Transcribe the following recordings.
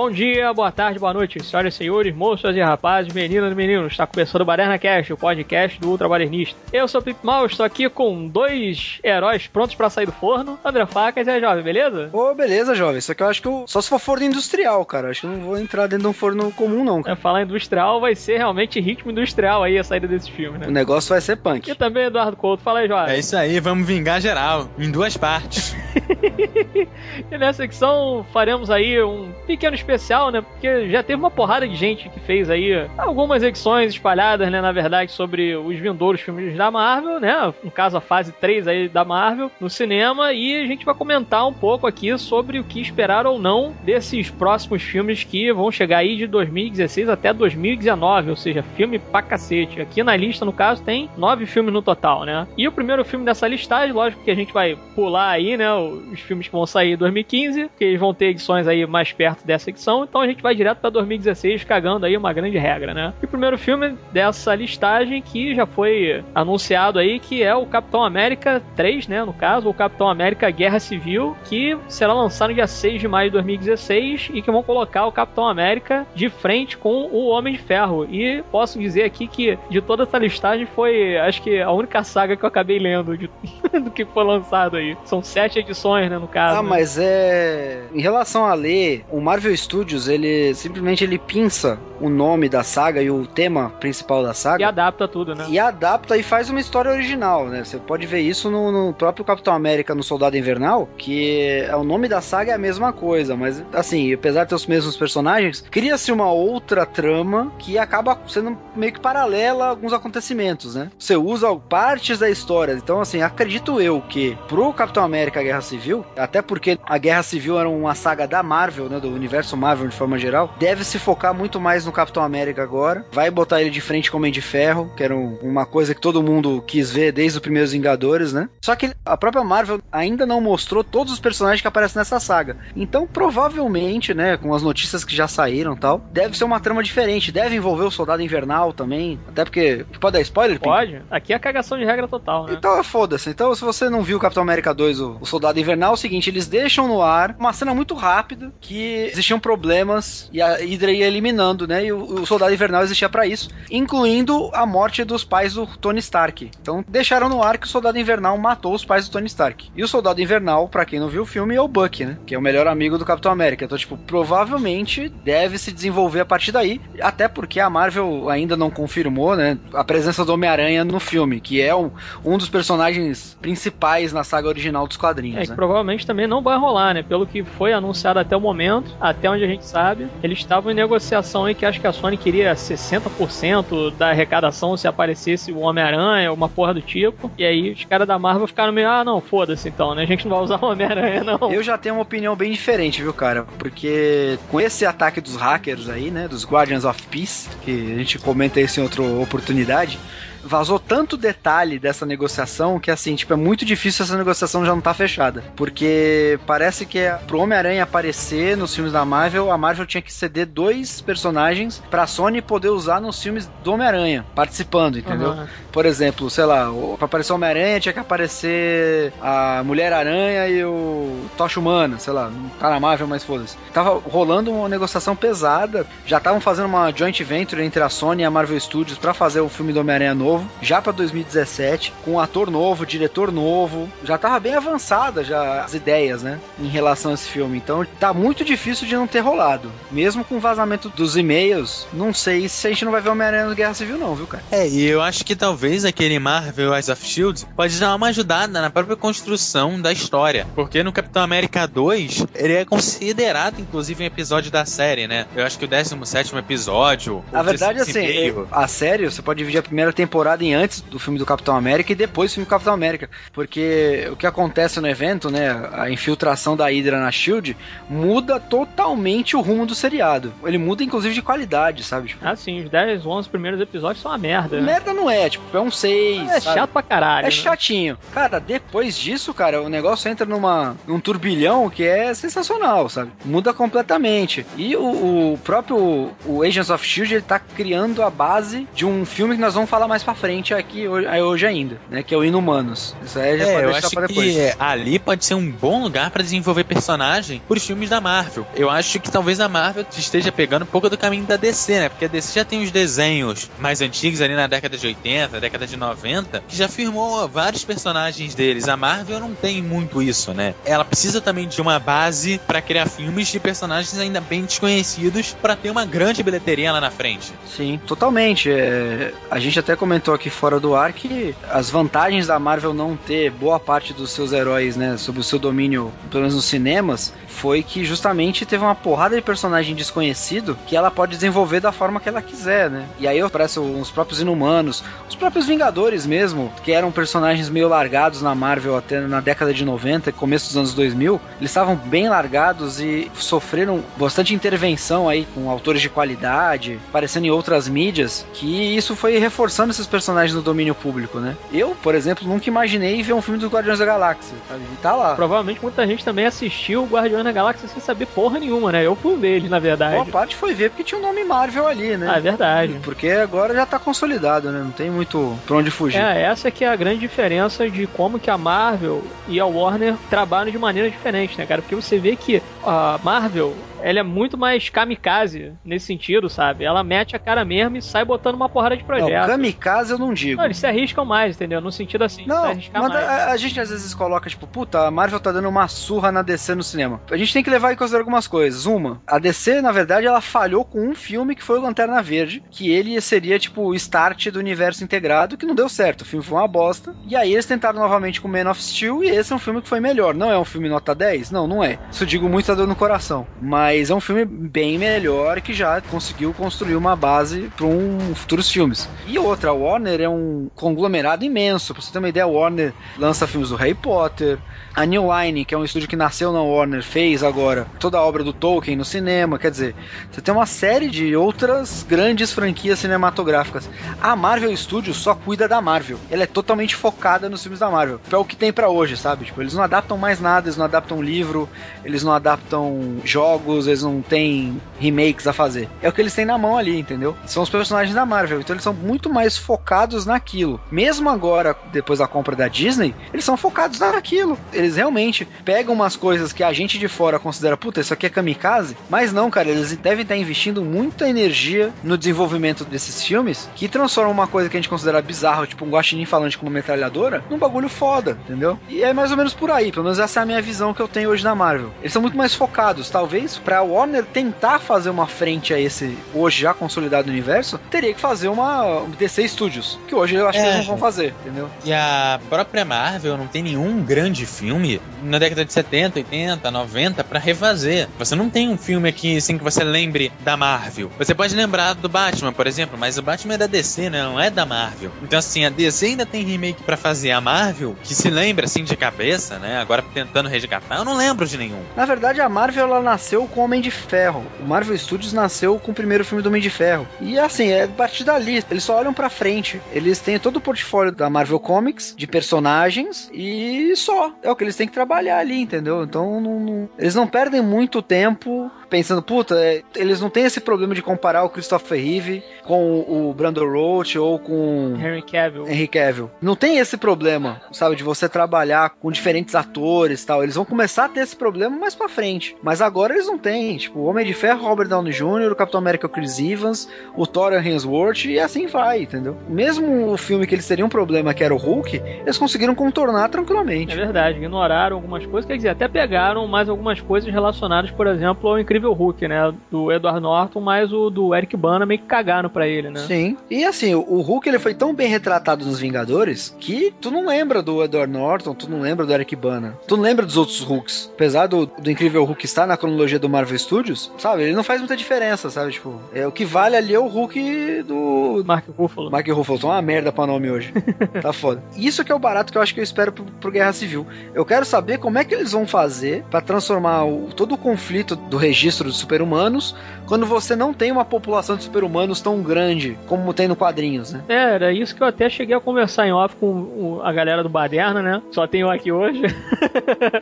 Bom dia, boa tarde, boa noite, senhoras e senhores, moças e rapazes, meninas e meninos. Está começando o Baderna Cast, o podcast do Ultra Badernista. Eu sou o Pip Mal, estou aqui com dois heróis prontos para sair do forno, André Facas e a Jovem, beleza? Ô, beleza, jovem. Só que eu acho que eu... só se for forno industrial, cara. Acho que eu não vou entrar dentro de um forno comum, não. É, falar industrial vai ser realmente ritmo industrial aí a saída desse filme, né? O negócio vai ser punk. E também Eduardo Couto, fala aí, Jovem. É isso aí, vamos vingar geral, em duas partes. e nessa secção faremos aí um pequeno especial, né? Porque já teve uma porrada de gente que fez aí algumas edições espalhadas, né? Na verdade, sobre os vindouros filmes da Marvel, né? No caso, a fase 3 aí da Marvel no cinema. E a gente vai comentar um pouco aqui sobre o que esperar ou não desses próximos filmes que vão chegar aí de 2016 até 2019. Ou seja, filme pra cacete. Aqui na lista, no caso, tem nove filmes no total, né? E o primeiro filme dessa listagem, lógico que a gente vai pular aí, né? Os filmes que vão sair em 2015, que eles vão ter edições aí mais perto dessa edição. Então a gente vai direto para 2016, cagando aí uma grande regra, né? E o primeiro filme dessa listagem que já foi anunciado aí, que é o Capitão América 3, né? No caso, o Capitão América Guerra Civil, que será lançado dia 6 de maio de 2016 e que vão colocar o Capitão América de frente com o Homem de Ferro. E posso dizer aqui que de toda essa listagem foi, acho que, a única saga que eu acabei lendo de, do que foi lançado aí. São sete edições, né, no caso. Ah, né? mas é. Em relação a ler, o Marvel Studios, ele simplesmente ele pinça o nome da saga e o tema principal da saga. E adapta tudo, né? E adapta e faz uma história original, né? Você pode ver isso no, no próprio Capitão América no Soldado Invernal, que é o nome da saga é a mesma coisa, mas assim, apesar de ter os mesmos personagens, cria-se uma outra trama que acaba sendo meio que paralela a alguns acontecimentos, né? Você usa partes da história. Então, assim, acredito eu que pro Capitão América Guerra Civil, até porque a Guerra Civil era uma saga da Marvel, né? Do universo Marvel de forma geral, deve se focar muito mais no Capitão América agora. Vai botar ele de frente com o Homem de Ferro, que era um- uma coisa que todo mundo quis ver desde os primeiros Vingadores, né? Só que a própria Marvel ainda não mostrou todos os personagens que aparecem nessa saga. Então, provavelmente, né, com as notícias que já saíram e tal, deve ser uma trama diferente. Deve envolver o Soldado Invernal também. Até porque. Pode dar spoiler? Pode. Aqui é cagação de regra total, né? Então foda-se. Então, se você não viu o Capitão América 2, o, o Soldado Invernal, é o seguinte: eles deixam no ar uma cena muito rápida que existiam problemas e a Hydra ia eliminando, né? E o, o Soldado Invernal existia pra isso, incluindo a morte dos pais do Tony Stark. Então, deixaram no ar que o Soldado Invernal matou os pais do Tony Stark. E o Soldado Invernal, pra quem não viu o filme, é o Buck, né? Que é o melhor amigo do Capitão América. Então, tipo, provavelmente deve se desenvolver a partir daí, até porque a Marvel ainda não confirmou, né? A presença do Homem-Aranha no filme, que é um, um dos personagens principais na saga original dos É quadrinhos, que né? Provavelmente também não vai rolar, né? Pelo que foi anunciado até o momento, até onde a gente sabe, eles estavam em negociação aí que acho que a Sony queria 60% da arrecadação se aparecesse o Homem-Aranha, uma porra do tipo. E aí os caras da Marvel ficaram meio, ah, não, foda-se então, né? A gente não vai usar o Homem-Aranha, não. Eu já tenho uma opinião bem diferente, viu, cara? Porque com esse ataque dos hackers aí, né? Dos Guardians of Peace, que a gente comenta isso em outra oportunidade. Vazou tanto detalhe dessa negociação que, assim, tipo, é muito difícil essa negociação já não tá fechada. Porque parece que é pro Homem-Aranha aparecer nos filmes da Marvel, a Marvel tinha que ceder dois personagens pra Sony poder usar nos filmes do Homem-Aranha, participando, entendeu? Aham. Por exemplo, sei lá, pra aparecer o Homem-Aranha tinha que aparecer a Mulher-Aranha e o Tocha Humana, sei lá, não tá na Marvel, mas foda-se. Tava rolando uma negociação pesada, já estavam fazendo uma joint venture entre a Sony e a Marvel Studios pra fazer o filme do Homem-Aranha novo, já pra 2017, com um ator novo, diretor novo, já tava bem avançada já as ideias, né, em relação a esse filme. Então tá muito difícil de não ter rolado. Mesmo com o vazamento dos e-mails, não sei se a gente não vai ver Homem-Aranha no Guerra Civil não, viu, cara? É, e eu acho que talvez aquele Marvel Eyes of Shield pode dar uma ajudada na própria construção da história. Porque no Capitão América 2, ele é considerado, inclusive, um episódio da série, né? Eu acho que o 17 episódio. A o verdade, 16 assim, meio. a série, você pode dividir a primeira temporada em antes do filme do Capitão América e depois do filme do Capitão América. Porque o que acontece no evento, né, a infiltração da Hydra na SHIELD, muda totalmente o rumo do seriado. Ele muda, inclusive, de qualidade, sabe? Tipo, Ah, sim, os 10, 11 primeiros episódios são uma merda. né? merda não é, tipo, é um 6. É chato pra caralho. É né? chatinho. Cara, depois disso, cara, o negócio entra numa, num turbilhão que é sensacional, sabe? Muda completamente. E o, o próprio o Agents of S.H.I.E.L.D. ele tá criando a base de um filme que nós vamos falar mais pra pra frente aqui hoje ainda, né? Que é o Inumanos. Isso aí já é, pode eu acho pra depois. que ali pode ser um bom lugar para desenvolver personagem pros filmes da Marvel. Eu acho que talvez a Marvel esteja pegando um pouco do caminho da DC, né? Porque a DC já tem os desenhos mais antigos ali na década de 80, década de 90, que já firmou vários personagens deles. A Marvel não tem muito isso, né? Ela precisa também de uma base para criar filmes de personagens ainda bem desconhecidos para ter uma grande bilheteria lá na frente. Sim, totalmente. É, a gente até comentou aqui fora do ar que as vantagens da Marvel não ter boa parte dos seus heróis, né, sob o seu domínio, pelo menos nos cinemas, foi que justamente teve uma porrada de personagem desconhecido que ela pode desenvolver da forma que ela quiser, né? E aí aparecem os próprios Inumanos, os próprios Vingadores mesmo, que eram personagens meio largados na Marvel até na década de 90, começo dos anos 2000, eles estavam bem largados e sofreram bastante intervenção aí com autores de qualidade, aparecendo em outras mídias, que isso foi reforçando esses personagens no domínio público, né? Eu, por exemplo, nunca imaginei ver um filme dos Guardiões da Galáxia, sabe? E tá lá. Provavelmente muita gente também assistiu Guardiões da Galáxia sem saber porra nenhuma, né? Eu fui ver eles, na verdade. Boa parte foi ver porque tinha o um nome Marvel ali, né? Ah, é verdade. Porque agora já tá consolidado, né? Não tem muito pra onde fugir. É, essa que é a grande diferença de como que a Marvel e a Warner trabalham de maneira diferente, né, cara? Porque você vê que a Marvel ela é muito mais kamikaze nesse sentido, sabe? Ela mete a cara mesmo e sai botando uma porrada de projetos. Não, kamikaze eu não digo. Não, eles se arriscam mais, entendeu? No sentido assim, não, mas a, a, gente às vezes coloca, tipo, puta, a Marvel tá dando uma surra na DC no cinema. A gente tem que levar em consideração algumas coisas. Uma, a DC, na verdade, ela falhou com um filme que foi o Lanterna Verde, que ele seria, tipo, o start do universo integrado, que não deu certo. O filme foi uma bosta. E aí eles tentaram novamente com Man of Steel, e esse é um filme que foi melhor. Não é um filme nota 10? Não, não é. Isso eu digo muito a dor no coração. Mas mas é um filme bem melhor que já conseguiu construir uma base para um futuros filmes. E outra, a Warner é um conglomerado imenso. Pra você ter uma ideia, a Warner lança filmes do Harry Potter, a New Line, que é um estúdio que nasceu na Warner, fez agora toda a obra do Tolkien no cinema. Quer dizer, você tem uma série de outras grandes franquias cinematográficas. A Marvel Studios só cuida da Marvel. Ela é totalmente focada nos filmes da Marvel. É o que tem para hoje, sabe? Tipo, eles não adaptam mais nada, eles não adaptam livro, eles não adaptam jogos, eles não têm remakes a fazer. É o que eles têm na mão ali, entendeu? São os personagens da Marvel, então eles são muito mais focados naquilo. Mesmo agora, depois da compra da Disney, eles são focados naquilo eles realmente pegam umas coisas que a gente de fora considera, puta, isso aqui é kamikaze, mas não, cara, eles devem estar investindo muita energia no desenvolvimento desses filmes que transformam uma coisa que a gente considera bizarra, tipo um guaxinim falante com uma metralhadora, num bagulho foda, entendeu? E é mais ou menos por aí, pelo menos essa é a minha visão que eu tenho hoje da Marvel. Eles são muito mais focados, talvez pra Warner tentar fazer uma frente a esse hoje já consolidado universo, teria que fazer uma DC Studios, que hoje eu acho é. que eles não vão fazer, entendeu? E a própria Marvel não tem nenhum grande filme filme na década de 70, 80, 90 para refazer. Você não tem um filme aqui assim que você lembre da Marvel. Você pode lembrar do Batman, por exemplo, mas o Batman é da DC, né? não é da Marvel. Então assim, a DC ainda tem remake para fazer a Marvel que se lembra assim de cabeça, né? Agora tentando resgatar, eu não lembro de nenhum. Na verdade, a Marvel ela nasceu com o Homem de Ferro. O Marvel Studios nasceu com o primeiro filme do Homem de Ferro. E assim, é a partir dali, eles só olham para frente. Eles têm todo o portfólio da Marvel Comics de personagens e só. É o que eles têm que trabalhar ali, entendeu? Então não, não, eles não perdem muito tempo pensando, puta, é, eles não têm esse problema de comparar o Christopher Reeve com o Brandon Roach ou com Henry Cavill. Henry Cavill. Não tem esse problema, sabe, de você trabalhar com diferentes atores, tal. Eles vão começar a ter esse problema mais para frente, mas agora eles não têm. Tipo, o Homem de Ferro, Robert Downey Jr., o Capitão América, o Chris Evans, o Thor, Hemsworth e assim vai, entendeu? Mesmo o filme que eles teriam um problema que era o Hulk, eles conseguiram contornar tranquilamente. É verdade, ignoraram algumas coisas, quer dizer, até pegaram mais algumas coisas relacionadas, por exemplo, ao Incrível Incrível Hulk, né? Do Edward Norton, mas o do Eric Bana meio que cagaram pra ele, né? Sim. E assim, o Hulk ele foi tão bem retratado nos Vingadores que tu não lembra do Edward Norton, tu não lembra do Eric Bana. Tu não lembra dos outros Hulks. Apesar do, do Incrível Hulk estar na cronologia do Marvel Studios, sabe? Ele não faz muita diferença, sabe? Tipo, é, o que vale ali é o Hulk do. Mark Ruffalo. Mark Ruffalo. Tá uma merda pra nome hoje. tá foda. Isso que é o barato que eu acho que eu espero pro, pro Guerra Civil. Eu quero saber como é que eles vão fazer para transformar o, todo o conflito do registro registro de super-humanos quando você não tem uma população de super-humanos tão grande como tem no quadrinhos, né? É, era isso que eu até cheguei a conversar em off com a galera do Baderna, né? Só tenho aqui hoje.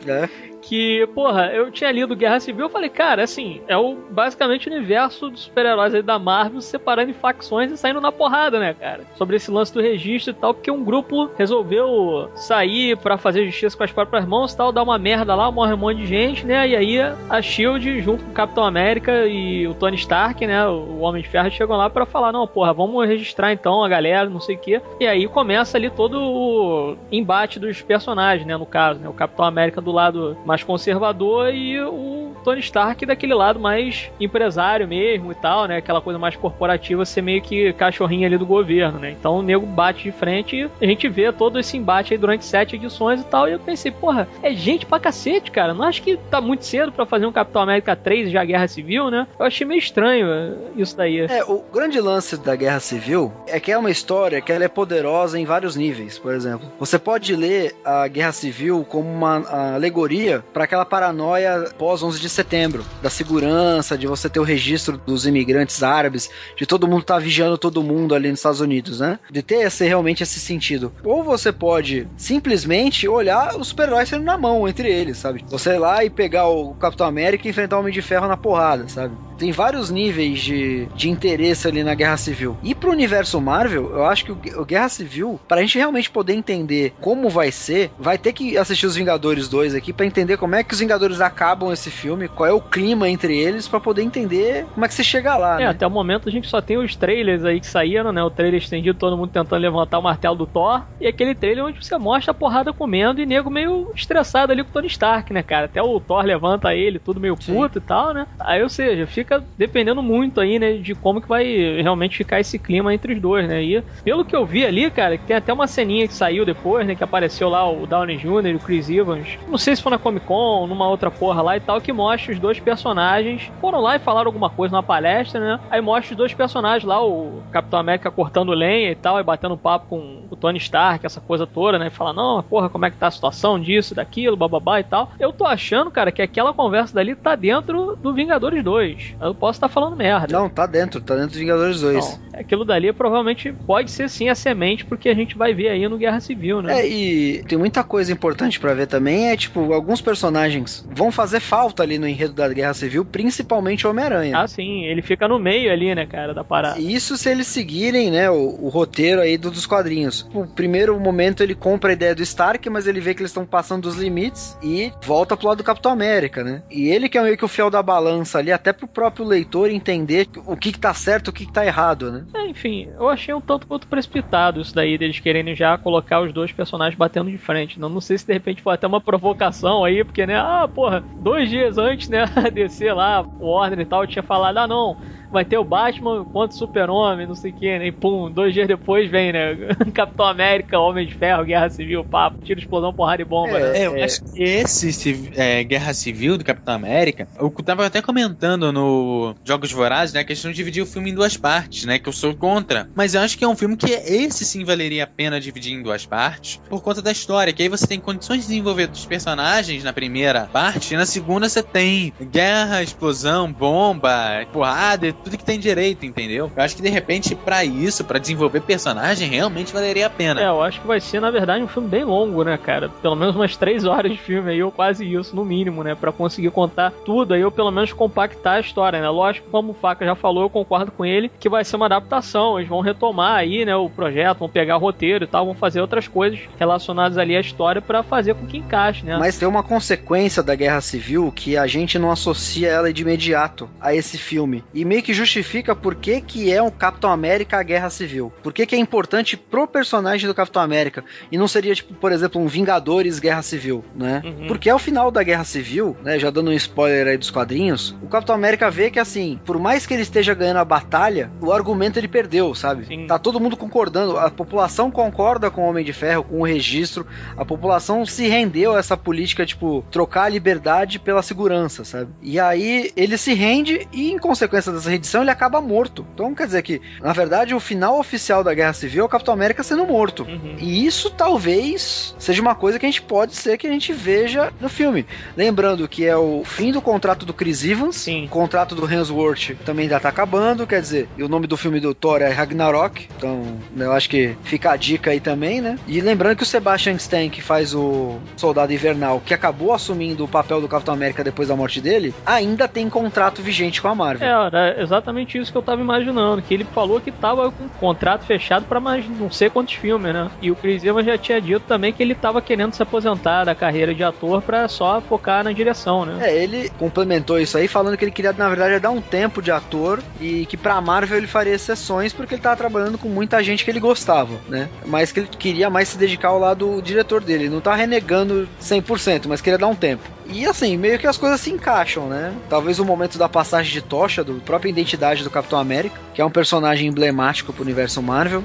É. que, porra, eu tinha lido Guerra Civil, eu falei, cara, assim, é o basicamente o universo dos super-heróis aí da Marvel separando em facções e saindo na porrada, né, cara? Sobre esse lance do registro e tal, porque um grupo resolveu sair para fazer justiça com as próprias mãos e tal, dar uma merda lá, morre um monte de gente, né? E aí a Shield, junto com o Capitão América e o Tony Stark, né, o Homem de Ferro, chegam lá para falar, não, porra, vamos registrar então a galera, não sei o quê. E aí começa ali todo o embate dos personagens, né, no caso, né? O Capitão América do lado mais conservador e o Tony Stark daquele lado mais empresário mesmo e tal, né? Aquela coisa mais corporativa ser meio que cachorrinho ali do governo, né? Então o nego bate de frente e a gente vê todo esse embate aí durante sete edições e tal. E eu pensei, porra, é gente pra cacete, cara. Não acho que tá muito cedo para fazer um Capitão América 3 já Guerra Civil, né? Eu achei meio estranho isso daí. É, o grande lance da Guerra Civil é que é uma história que ela é poderosa em vários níveis, por exemplo. Você pode ler a Guerra Civil como uma alegoria para aquela paranoia pós 11 de setembro, da segurança, de você ter o registro dos imigrantes árabes, de todo mundo estar tá vigiando todo mundo ali nos Estados Unidos, né? De ter esse, realmente esse sentido. Ou você pode simplesmente olhar os super-heróis sendo na mão entre eles, sabe? Você ir lá e pegar o Capitão América e enfrentar o Homem de Ferro na porrada, sabe? tem vários níveis de, de interesse ali na Guerra Civil. E pro universo Marvel, eu acho que o, o Guerra Civil, pra gente realmente poder entender como vai ser, vai ter que assistir os Vingadores 2 aqui para entender como é que os Vingadores acabam esse filme, qual é o clima entre eles, para poder entender como é que você chega lá. É, né? até o momento a gente só tem os trailers aí que saíram, né? O trailer estendido, todo mundo tentando levantar o martelo do Thor, e aquele trailer onde você mostra a porrada comendo e nego meio estressado ali com o Tony Stark, né, cara? Até o Thor levanta ele, tudo meio puto Sim. e tal, né? Aí, ou seja, fica fica dependendo muito aí, né, de como que vai realmente ficar esse clima entre os dois, né? E pelo que eu vi ali, cara, que tem até uma ceninha que saiu depois, né, que apareceu lá o Downey Jr. e o Chris Evans. Não sei se foi na Comic Con, numa outra porra lá e tal, que mostra os dois personagens. Foram lá e falaram alguma coisa na palestra, né? Aí mostra os dois personagens lá, o Capitão América cortando lenha e tal, e batendo papo com o Tony Stark, essa coisa toda, né? E fala, não, porra, como é que tá a situação disso, daquilo, bababá e tal. Eu tô achando, cara, que aquela conversa dali tá dentro do Vingadores 2. Eu posso estar tá falando merda. Não, tá dentro, tá dentro dos Vingadores 2. Então, aquilo dali provavelmente pode ser sim a semente, porque a gente vai ver aí no Guerra Civil, né? É, e tem muita coisa importante para ver também, é tipo, alguns personagens vão fazer falta ali no enredo da Guerra Civil, principalmente o Homem-Aranha. Ah, sim, ele fica no meio ali, né, cara, da parada. Isso se eles seguirem, né, o, o roteiro aí do, dos quadrinhos. O primeiro momento ele compra a ideia do Stark, mas ele vê que eles estão passando dos limites e volta pro lado do Capitão América, né? E ele que é meio que o fiel da balança ali, até pro próprio leitor entender o que, que tá certo e o que, que tá errado, né? É, enfim, eu achei um tanto quanto precipitado isso daí, deles querendo já colocar os dois personagens batendo de frente. Não, não sei se de repente foi até uma provocação aí, porque, né, ah, porra, dois dias antes, né, descer lá, o Ordem e tal, tinha falado, ah, não vai ter o Batman contra o Super-Homem, não sei o que, né? E pum, dois dias depois vem, né? Capitão América, Homem de Ferro, Guerra Civil, papo, tiro, explosão, porrada e bomba, é, né? É, eu é. acho que esse é, Guerra Civil do Capitão América, eu tava até comentando no Jogos Vorazes, né? A questão de dividir o filme em duas partes, né? Que eu sou contra. Mas eu acho que é um filme que esse sim valeria a pena dividir em duas partes, por conta da história, que aí você tem condições de desenvolver os personagens na primeira parte, e na segunda você tem guerra, explosão, bomba, porrada, tudo que tem direito, entendeu? Eu acho que de repente, para isso, para desenvolver personagem, realmente valeria a pena. É, eu acho que vai ser, na verdade, um filme bem longo, né, cara? Pelo menos umas três horas de filme aí, ou quase isso, no mínimo, né? para conseguir contar tudo aí, ou pelo menos compactar a história, né? Lógico, como o Faca já falou, eu concordo com ele, que vai ser uma adaptação. Eles vão retomar aí, né, o projeto, vão pegar roteiro e tal, vão fazer outras coisas relacionadas ali à história para fazer com que encaixe, né? Mas tem uma consequência da Guerra Civil que a gente não associa ela de imediato a esse filme. E meio que justifica justifica por que, que é um Capitão América a Guerra Civil. Por que, que é importante pro personagem do Capitão América. E não seria, tipo, por exemplo, um Vingadores Guerra Civil, né? Uhum. Porque ao final da Guerra Civil, né, já dando um spoiler aí dos quadrinhos, o Capitão América vê que, assim, por mais que ele esteja ganhando a batalha, o argumento ele perdeu, sabe? Sim. Tá todo mundo concordando, a população concorda com o Homem de Ferro, com o registro, a população se rendeu a essa política, tipo, trocar a liberdade pela segurança, sabe? E aí ele se rende e, em consequência dessa edição ele acaba morto. Então quer dizer que, na verdade, o final oficial da Guerra Civil é o Capitão América sendo morto. Uhum. E isso talvez seja uma coisa que a gente pode ser que a gente veja no filme. Lembrando que é o fim do contrato do Chris Evans, Sim. o contrato do Hemsworth também ainda tá acabando, quer dizer, e o nome do filme do Thor é Ragnarok, então eu acho que fica a dica aí também, né? E lembrando que o Sebastian Stan, que faz o Soldado Invernal, que acabou assumindo o papel do Capitão América depois da morte dele, ainda tem contrato vigente com a Marvel. É, exatamente isso que eu tava imaginando, que ele falou que tava com um contrato fechado para mais não sei quantos filmes, né? E o Chris Evans já tinha dito também que ele tava querendo se aposentar da carreira de ator para só focar na direção, né? É, ele complementou isso aí falando que ele queria, na verdade, dar um tempo de ator e que pra Marvel ele faria exceções porque ele tava trabalhando com muita gente que ele gostava, né? Mas que ele queria mais se dedicar ao lado diretor dele. Ele não tá renegando 100%, mas queria dar um tempo. E assim, meio que as coisas se encaixam, né? Talvez o momento da passagem de tocha, do própria identidade do Capitão América, que é um personagem emblemático pro universo Marvel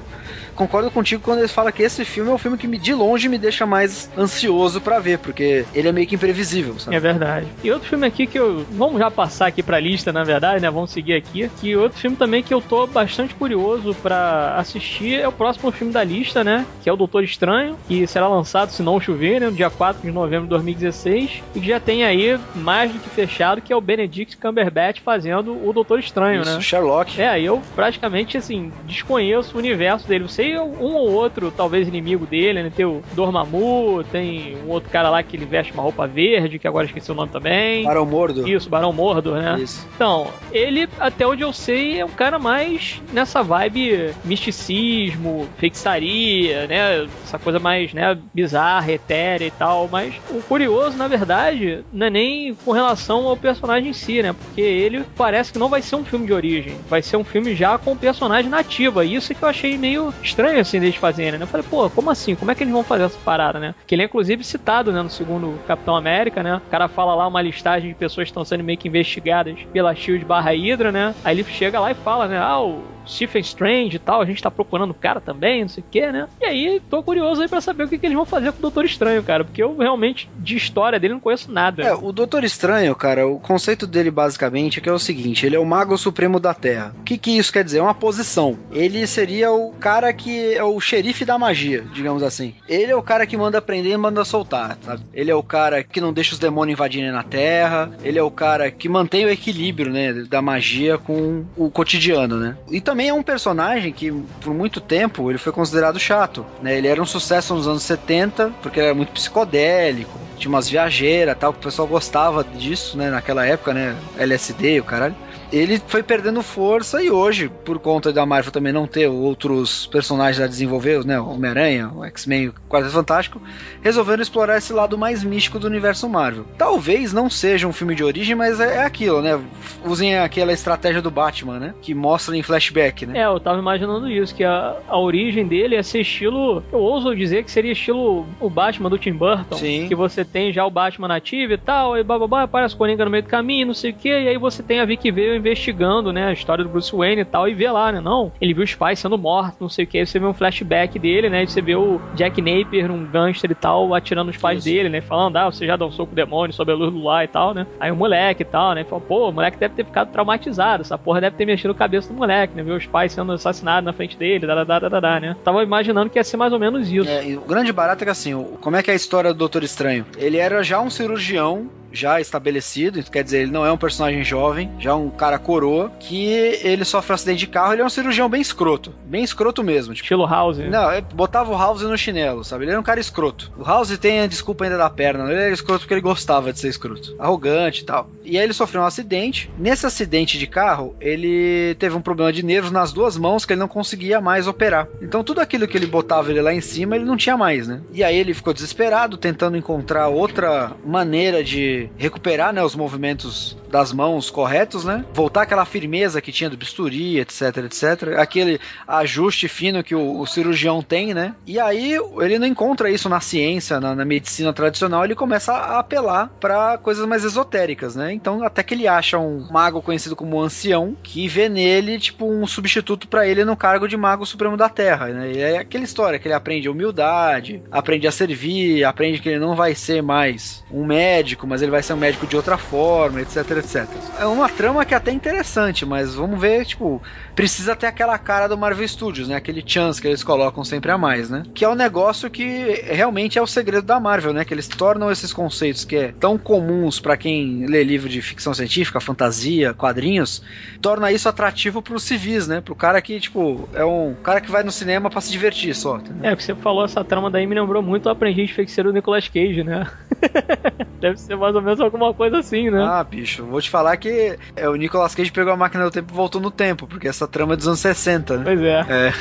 concordo contigo quando ele fala que esse filme é um filme que me, de longe me deixa mais ansioso para ver, porque ele é meio que imprevisível, sabe? É verdade. E outro filme aqui que eu. Vamos já passar aqui pra lista, na verdade, né? Vamos seguir aqui. Que outro filme também que eu tô bastante curioso para assistir é o próximo filme da lista, né? Que é o Doutor Estranho, que será lançado, se não chover, né? No dia 4 de novembro de 2016. E que já tem aí mais do que fechado, que é o Benedict Cumberbatch fazendo o Doutor Estranho, Isso, né? Sherlock. É, eu praticamente, assim, desconheço o universo dele. Tem um ou outro, talvez, inimigo dele, né? Tem o Dormammu, tem um outro cara lá que ele veste uma roupa verde, que agora esqueci o nome também. Barão Mordo. Isso, Barão Mordo, né? Isso. Então, ele, até onde eu sei, é um cara mais nessa vibe misticismo, feitiçaria, né? Essa coisa mais, né, bizarra, etérea e tal. Mas o curioso, na verdade, não é nem com relação ao personagem em si, né? Porque ele parece que não vai ser um filme de origem. Vai ser um filme já com o personagem nativa. Isso que eu achei meio estranho, assim, deles fazerem, né? Eu falei, pô, como assim? Como é que eles vão fazer essa parada, né? Que ele é, inclusive, citado, né, no segundo Capitão América, né? O cara fala lá uma listagem de pessoas que estão sendo meio que investigadas pela SHIELD barra Hydra, né? Aí ele chega lá e fala, né? Ah, o Stephen Strange e tal, a gente tá procurando o cara também, não sei o que, né? E aí, tô curioso aí pra saber o que, que eles vão fazer com o Doutor Estranho, cara, porque eu realmente, de história dele, não conheço nada. É, o Doutor Estranho, cara, o conceito dele basicamente é que é o seguinte: ele é o Mago Supremo da Terra. O que, que isso quer dizer? É uma posição. Ele seria o cara que é o xerife da magia, digamos assim. Ele é o cara que manda prender e manda soltar, sabe? Ele é o cara que não deixa os demônios invadirem na Terra. Ele é o cara que mantém o equilíbrio, né, da magia com o cotidiano, né? E também é um personagem que, por muito tempo, ele foi considerado chato, né? Ele era um sucesso nos anos 70, porque ele era muito psicodélico, tinha umas viajeiras tal, que o pessoal gostava disso, né? Naquela época, né? LSD, o caralho ele foi perdendo força e hoje, por conta da Marvel também não ter outros personagens a desenvolver, né, Homem-Aranha, o X-Men, o Quarteto Fantástico, resolveram explorar esse lado mais místico do universo Marvel. Talvez não seja um filme de origem, mas é, é aquilo, né? Usem aquela estratégia do Batman, né? Que mostra em flashback, né? É, eu tava imaginando isso, que a, a origem dele é ser estilo, eu ouso dizer que seria estilo o Batman do Tim Burton, Sim. que você tem já o Batman nativo e tal, e bababá, aparece o Coringa no meio do caminho, não sei o que, e aí você tem a Vicky veio investigando, né, a história do Bruce Wayne e tal, e vê lá, né, não, ele viu os pais sendo mortos, não sei o que, aí você vê um flashback dele, né, e você vê o Jack Napier, um gangster e tal, atirando os pais Isso. dele, né, falando, ah, você já dá um soco demônio sob a luz do lar e tal, né, aí o moleque e tal, né, falou, pô, o moleque deve ter ficado traumatizado, essa porra deve ter mexido a cabeça do moleque, né, ver os pais sendo assassinados na frente dele, da, da, da, da, da, né, tava imaginando que ia ser mais ou menos isso. É, o grande barato é que assim, o- como é que é a história do Doutor Estranho? Ele era já um cirurgião já estabelecido, quer dizer, ele não é um personagem jovem, já é um cara coroa, que ele sofre um acidente de carro, ele é um cirurgião bem escroto, bem escroto mesmo, tipo, Estilo House. não, é- botava o House no chinelo, sabe? Ele era um cara escroto. O House tem a desculpa ainda da perna, ele era escroto porque ele gostava de ser escroto. Arrogante e tal. E aí ele sofreu um acidente. Nesse acidente de carro, ele teve um problema de nervos nas duas mãos que ele não conseguia mais operar. Então tudo aquilo que ele botava ele lá em cima, ele não tinha mais, né? E aí ele ficou desesperado, tentando encontrar outra maneira de recuperar, né, os movimentos das mãos corretos, né? Voltar aquela firmeza que tinha do bisturi, etc, etc. Aquele ajuste fino que o, o cirurgião tem, né? E aí ele não encontra isso na ciência, na, na medicina tradicional, ele começa a apelar para coisas mais esotéricas, né? Então até que ele acha um mago conhecido como ancião que vê nele tipo um substituto para ele no cargo de mago supremo da Terra, né? E é aquela história que ele aprende humildade, aprende a servir, aprende que ele não vai ser mais um médico, mas ele vai ser um médico de outra forma, etc, etc. É uma trama que é até interessante, mas vamos ver, tipo, precisa ter aquela cara do Marvel Studios, né? Aquele chance que eles colocam sempre a mais, né? Que é um negócio que realmente é o segredo da Marvel, né? Que eles tornam esses conceitos que é tão comuns para quem lê livro de ficção científica, fantasia, quadrinhos, torna isso atrativo pros civis, né? Pro cara que, tipo, é um cara que vai no cinema para se divertir só. Entendeu? É, porque você falou essa trama daí me lembrou muito o aprendiz feiticeiro do Nicolas Cage, né? Deve ser mais ou menos alguma coisa assim, né? Ah, bicho, vou te falar que é, o Nicolas Cage pegou a máquina do tempo e voltou no tempo, porque essa trama é dos anos 60, né? Pois é. É.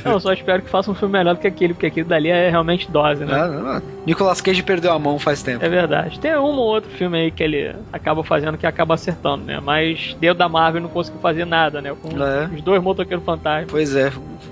Não, só espero que faça um filme melhor do que aquele, porque aquele dali é realmente dose, né? Não, não. Nicolas Cage perdeu a mão faz tempo. É verdade. Tem um ou outro filme aí que ele acaba fazendo que acaba acertando, né? Mas dentro da Marvel não conseguiu fazer nada, né? Com é. os dois motoqueiros fantasmas. Pois é.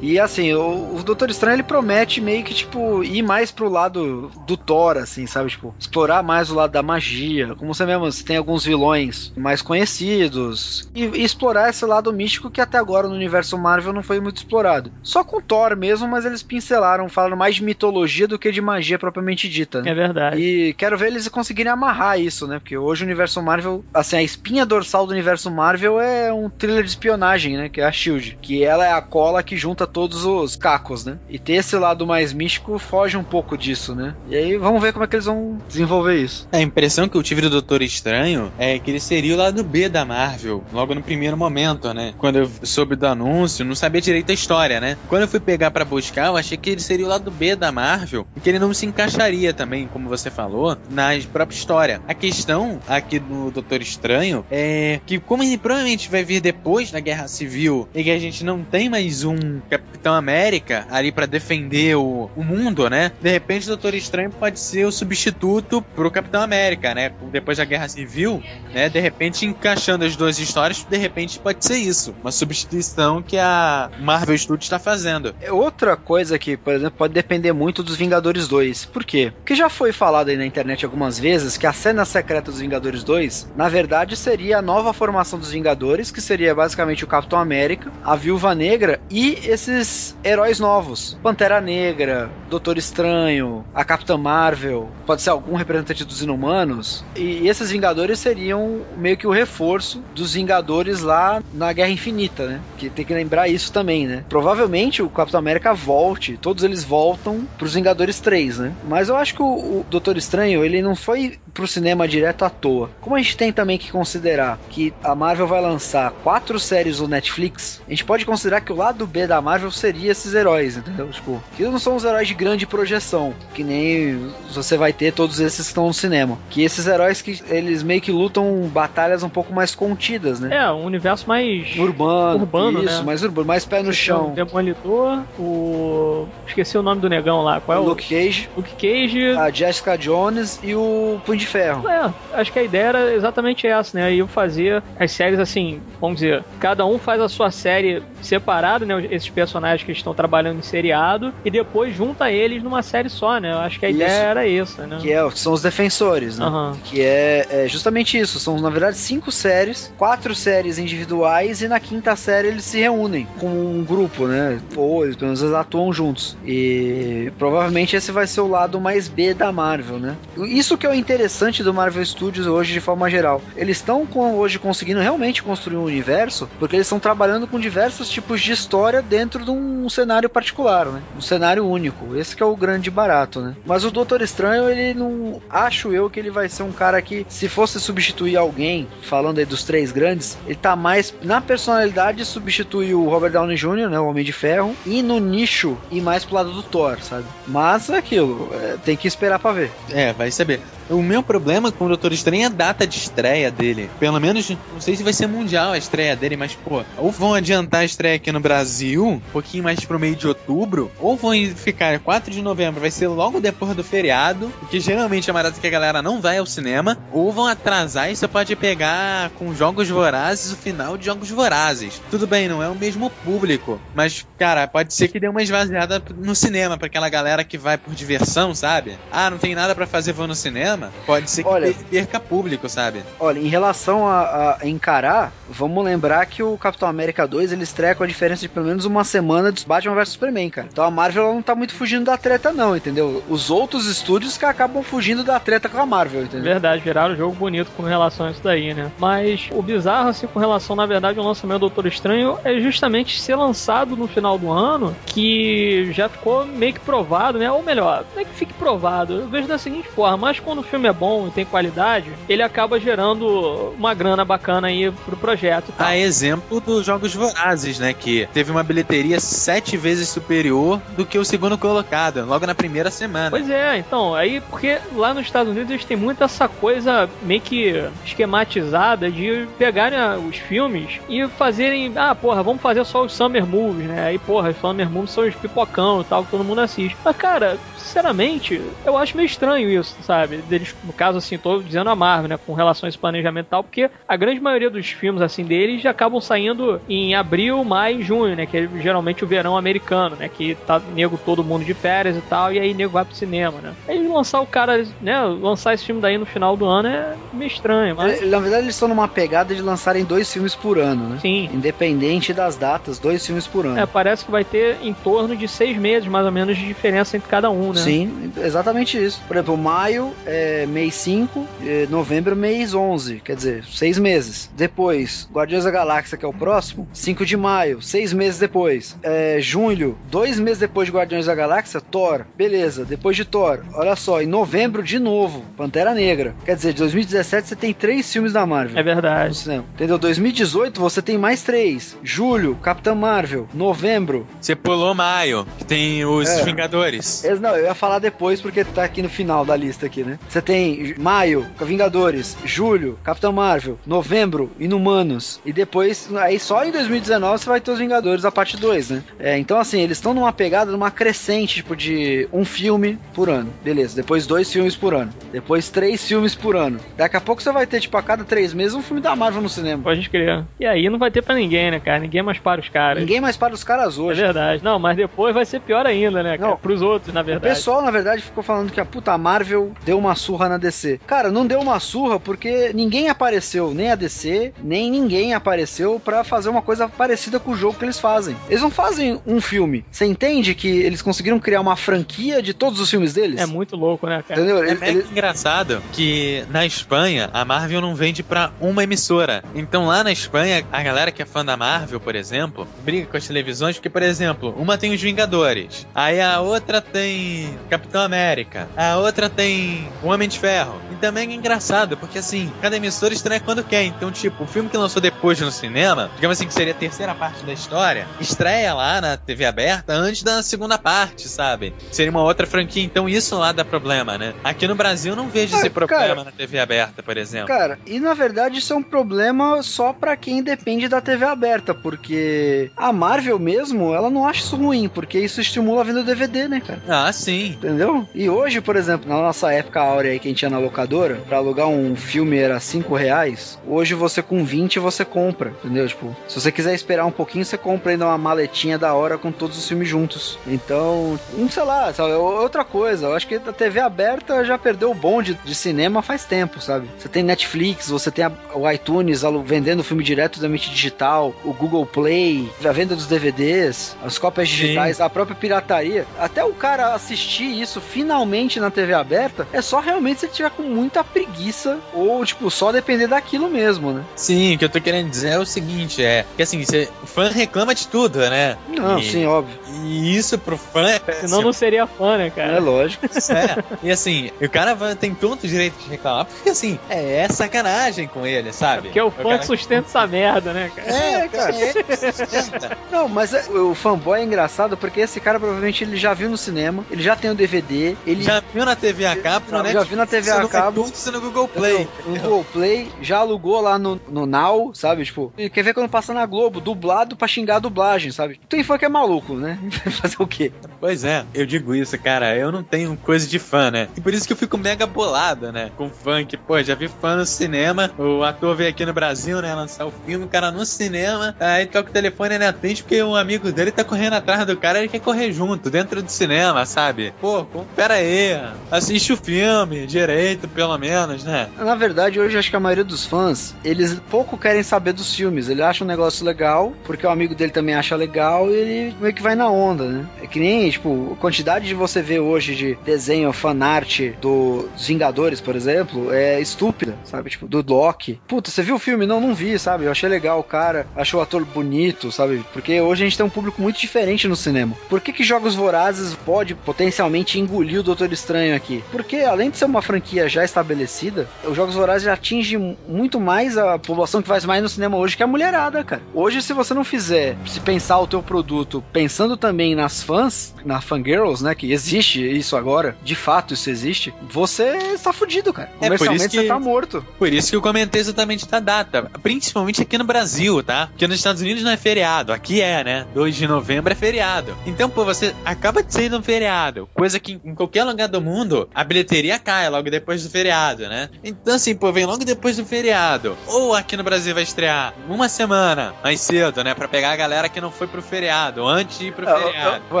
E assim, o, o Doutor Estranho ele promete meio que, tipo, ir mais pro lado do Thor, assim, sabe? Tipo, explorar mais o lado da magia. Como você mesmo, você tem alguns vilões mais conhecidos. E, e explorar esse lado místico que até agora no universo Marvel não foi muito explorado. Só com Thor mesmo, mas eles pincelaram, falaram mais de mitologia do que de magia propriamente dita. Né? É verdade. E quero ver eles conseguirem amarrar isso, né? Porque hoje o universo Marvel, assim, a espinha dorsal do universo Marvel é um thriller de espionagem, né? Que é a Shield. Que ela é a cola que junta todos os cacos, né? E ter esse lado mais místico foge um pouco disso, né? E aí vamos ver como é que eles vão desenvolver isso. A impressão que eu tive do Doutor Estranho é que ele seria o lado B da Marvel, logo no primeiro momento, né? Quando eu soube do anúncio, não sabia direito a história, né? Quando eu fui pegar para buscar, eu achei que ele seria o lado B da Marvel, e que ele não se encaixaria também, como você falou, na própria história. A questão aqui do Doutor Estranho é que, como ele provavelmente vai vir depois da Guerra Civil e que a gente não tem mais um Capitão América ali para defender o, o mundo, né? De repente, o Doutor Estranho pode ser o substituto pro Capitão América, né? Depois da Guerra Civil, né? De repente, encaixando as duas histórias, de repente pode ser isso. Uma substituição que a Marvel Studios está fazendo. É outra coisa que, por exemplo, pode depender muito dos Vingadores 2. Por quê? Porque já foi falado aí na internet algumas vezes que a cena secreta dos Vingadores 2, na verdade, seria a nova formação dos Vingadores, que seria basicamente o Capitão América, a Viúva Negra e esses heróis novos. Pantera Negra, Doutor Estranho, a Capitã Marvel, pode ser algum representante dos Inumanos. E esses Vingadores seriam meio que o reforço dos Vingadores lá na Guerra Infinita, né? Que tem que lembrar isso também, né? Provavelmente o Capitão América volte, todos eles voltam pros Vingadores 3, né? Mas eu acho que o, o Doutor Estranho, ele não foi pro cinema direto à toa. Como a gente tem também que considerar que a Marvel vai lançar quatro séries no Netflix, a gente pode considerar que o lado B da Marvel seria esses heróis, entendeu? Tipo, que não são os heróis de grande projeção, que nem você vai ter todos esses que estão no cinema. Que esses heróis que eles meio que lutam batalhas um pouco mais contidas, né? É, um universo mais urbano, urbano isso, né? mais urbano, mais pé no chão. O Demolidor, o esqueci o nome do negão lá, qual é o, o Luke Cage, Luke Cage, a Jessica Jones e o Punho de Ferro. É, acho que a ideia era exatamente essa, né? Eu fazer as séries assim, vamos dizer, cada um faz a sua série separada, né? Esses personagens que estão trabalhando em seriado e depois junta eles numa série só, né? Eu acho que a isso. ideia era essa, né? Que é, são os defensores, né? Uhum. Que é, é, justamente isso. São, na verdade, cinco séries, quatro séries individuais e na quinta série eles se reúnem com um grupo, né? Ou eles, pelo menos eles atuam juntos. E provavelmente esse vai ser o lado mais B da Marvel, né? Isso que é o interessante do Marvel Studios hoje de forma geral. Eles estão hoje conseguindo realmente construir um universo porque eles estão trabalhando com diversos tipos de história dentro de um cenário particular, né? Um cenário único. Esse é o grande barato, né? Mas o Doutor Estranho, ele não. Acho eu que ele vai ser um cara que, se fosse substituir alguém, falando aí dos três grandes, ele tá mais na personalidade substituir o Robert Downey Jr., né? O Homem de Ferro, e no nicho e mais pro lado do Thor, sabe? Mas é aquilo, é, tem que esperar pra ver. É, vai saber. O meu problema com o Doutor Estranho é a data de estreia dele. Pelo menos, não sei se vai ser mundial a estreia dele, mas, pô, ou vão adiantar a estreia aqui no Brasil, um pouquinho mais pro meio de outubro, ou vão ficar 4 de novembro, vai ser logo depois do feriado, que geralmente é uma data que a galera não vai ao cinema, ou vão atrasar e você pode pegar com Jogos Vorazes o final de Jogos Vorazes. Tudo bem, não é o mesmo público, mas, cara, pode ser que dê uma esvaziada no cinema pra aquela galera que vai por diversão, sabe? Ah, não tem nada para fazer, vou no cinema pode ser que olha, perca público, sabe? Olha, em relação a, a, encarar, vamos lembrar que o Capitão América 2 ele estreia com a diferença de pelo menos um uma semana de Batman vs Superman, cara. Então a Marvel não tá muito fugindo da treta, não, entendeu? Os outros estúdios que acabam fugindo da treta com a Marvel, entendeu? Verdade, viraram um jogo bonito com relação a isso daí, né? Mas o bizarro, assim, com relação, na verdade, ao lançamento do Doutor Estranho é justamente ser lançado no final do ano, que já ficou meio que provado, né? Ou melhor, não é que fique provado. Eu vejo da seguinte forma, mas quando filme é bom e tem qualidade, ele acaba gerando uma grana bacana aí pro projeto. Tá? A exemplo dos Jogos Vorazes, né? Que teve uma bilheteria sete vezes superior do que o segundo colocado, logo na primeira semana. Pois é, então, aí porque lá nos Estados Unidos eles têm muito essa coisa meio que esquematizada de pegarem ah, os filmes e fazerem, ah, porra, vamos fazer só os Summer Movies, né? Aí, porra, os Summer Movies são os pipocão e tal, que todo mundo assiste. Mas, cara, sinceramente, eu acho meio estranho isso, sabe? Deles, no caso, assim, tô dizendo a Marvel, né? Com relação a esse planejamento e tal, porque a grande maioria dos filmes, assim, deles já acabam saindo em abril, maio, junho, né? Que é geralmente o verão americano, né? Que tá nego todo mundo de férias e tal, e aí nego vai pro cinema, né? Aí lançar o cara, né? Lançar esse filme daí no final do ano é meio estranho, mas. Na verdade, eles estão numa pegada de lançarem dois filmes por ano, né? Sim. Independente das datas, dois filmes por ano. É, parece que vai ter em torno de seis meses, mais ou menos, de diferença entre cada um, né? Sim, exatamente isso. Por exemplo, maio é mês 5, é, novembro mês 11, quer dizer, seis meses. Depois, Guardiões da Galáxia, que é o próximo, 5 de maio, seis meses depois. É, junho, dois meses depois de Guardiões da Galáxia, Thor. Beleza, depois de Thor, olha só, em novembro de novo, Pantera Negra. Quer dizer, de 2017 você tem três filmes da Marvel. É verdade. Entendeu? 2018 você tem mais três. Julho, Capitã Marvel. Novembro. Você pulou maio, que tem os É. Vingadores. Es- Não, eu ia falar depois porque tá aqui no final da lista aqui, né? Você tem maio, Vingadores, julho, Capitão Marvel, novembro, Inumanos. E depois, aí só em 2019 você vai ter os Vingadores, a parte 2, né? É, então, assim, eles estão numa pegada, numa crescente, tipo, de um filme por ano. Beleza, depois dois filmes por ano. Depois três filmes por ano. Daqui a pouco você vai ter, tipo, a cada três meses um filme da Marvel no cinema. Pode crer. E aí não vai ter pra ninguém, né, cara? Ninguém mais para os caras. Ninguém mais para os caras É hoje. verdade. Não, mas depois vai ser pior ainda, né, cara? Não. Pros outros, na O verdade. pessoal, na verdade, ficou falando que a puta Marvel deu uma surra na DC. Cara, não deu uma surra porque ninguém apareceu, nem a DC, nem ninguém apareceu pra fazer uma coisa parecida com o jogo que eles fazem. Eles não fazem um filme. Você entende que eles conseguiram criar uma franquia de todos os filmes deles? É muito louco, né, cara? Entendeu? É Ele- ele- engraçado que na Espanha a Marvel não vende pra uma emissora. Então lá na Espanha, a galera que é fã da Marvel, por exemplo, briga com as televisões porque, por exemplo, uma tem os Vingadores, aí a outra tem Capitão América, a outra tem o Homem de Ferro. E também é engraçado, porque assim, cada emissora estreia quando quer. Então, tipo, o filme que lançou depois no cinema, digamos assim, que seria a terceira parte da história, estreia lá na TV aberta antes da segunda parte, sabe? Seria uma outra franquia, então isso lá dá problema, né? Aqui no Brasil não vejo Ah, esse problema cara. na TV aberta, por exemplo. Cara, e na verdade isso é um problema só pra quem depende da TV aberta, porque a Marvel mesmo, ela não acha isso ruim, porque isso estimula a venda do DVD, né, cara? Ah, sim. Entendeu? E hoje, por exemplo, na nossa época áurea aí que a gente ia na locadora, pra alugar um filme era 5 reais, hoje você com 20 você compra, entendeu? Tipo, se você quiser esperar um pouquinho, você compra ainda uma maletinha da hora com todos os filmes juntos. Então, não sei lá, sabe, outra coisa. Eu acho que a TV aberta já perdeu o bonde de cinema faz tempo, sabe? Você tem Netflix, você tem a- o iTunes vendendo filme diretamente digital, o Google Play, a venda dos DVDs, as cópias Sim. digitais, a própria pirataria. Até o cara assistir isso finalmente na TV aberta, é só realmente se ele tiver com muita preguiça ou, tipo, só depender daquilo mesmo, né? Sim, o que eu tô querendo dizer é o seguinte, é que assim, você, o fã reclama de tudo, né? Não, E- sim, óbvio. E isso pro fã é péssimo. Senão não seria fã, né, É cara? lógico. É. E assim, o cara tem todo o direito de reclamar, porque assim, é, é sacanagem com ele, sabe? Porque é o fã cara- que sustenta essa merda, né, cara? É, É, cara. cara. Ele sustenta. Não, mas é- o fanboy é engraçado porque esse cara provavelmente ele já viu no cinema, ele já tem o DVD, ele Já viu na TV a cabo, Já- né? Já vi na TV a cabo. iTunes e no Google Play. no Google Play, já alugou lá no, no Now, sabe? Tipo, e quer ver quando passa na Globo, dublado pra xingar a dublagem, sabe? Tem fã que é maluco, né? Fazer o quê? Pois é, eu digo isso, cara. Eu não tenho coisa de fã, né? E por isso que eu fico mega bolado, né? Com funk. Pô, já vi fã no cinema. O ator veio aqui no Brasil, né? Lançar o filme, o cara no cinema. Aí toca o telefone ele atende porque um amigo dele tá correndo atrás do cara. Ele quer correr junto, dentro do cinema, sabe? Pô, pô, pera aí. Assiste o filme direito, pelo menos, né? Na verdade, hoje acho que a maioria dos fãs, eles pouco querem saber dos filmes. Ele acha um negócio legal, porque o amigo dele também acha legal e ele meio que vai na onda, né? É que nem, tipo, a quantidade de você ver hoje de desenho fanart dos Vingadores, por exemplo, é estúpida, sabe? Tipo, do Loki. Puta, você viu o filme? Não, não vi, sabe? Eu achei legal o cara, achou o ator bonito, sabe? Porque hoje a gente tem um público muito diferente no cinema. Por que que Jogos Vorazes pode potencialmente engolir o Doutor Estranho aqui? Porque além de ser uma franquia já estabelecida, os Jogos Vorazes atinge muito mais a população que faz mais no cinema hoje que a mulherada, cara. Hoje, se você não fizer, se pensar o teu produto pensando também nas fãs, na fangirls, né, que existe isso agora, de fato isso existe, você está fudido, cara. É, Comercialmente que- você tá morto. Por isso que eu comentei exatamente da data. Principalmente aqui no Brasil, tá? Porque nos Estados Unidos não é feriado. Aqui é, né? 2 de novembro é feriado. Então, pô, você acaba de sair de um feriado. Coisa que em qualquer lugar do mundo, a bilheteria cai logo depois do feriado, né? Então, assim, pô, vem logo depois do feriado. Ou aqui no Brasil vai estrear uma semana mais cedo, né? Pra pegar a galera que não foi pro feriado, antes de ir pro É, Eu- eu- feriado. vou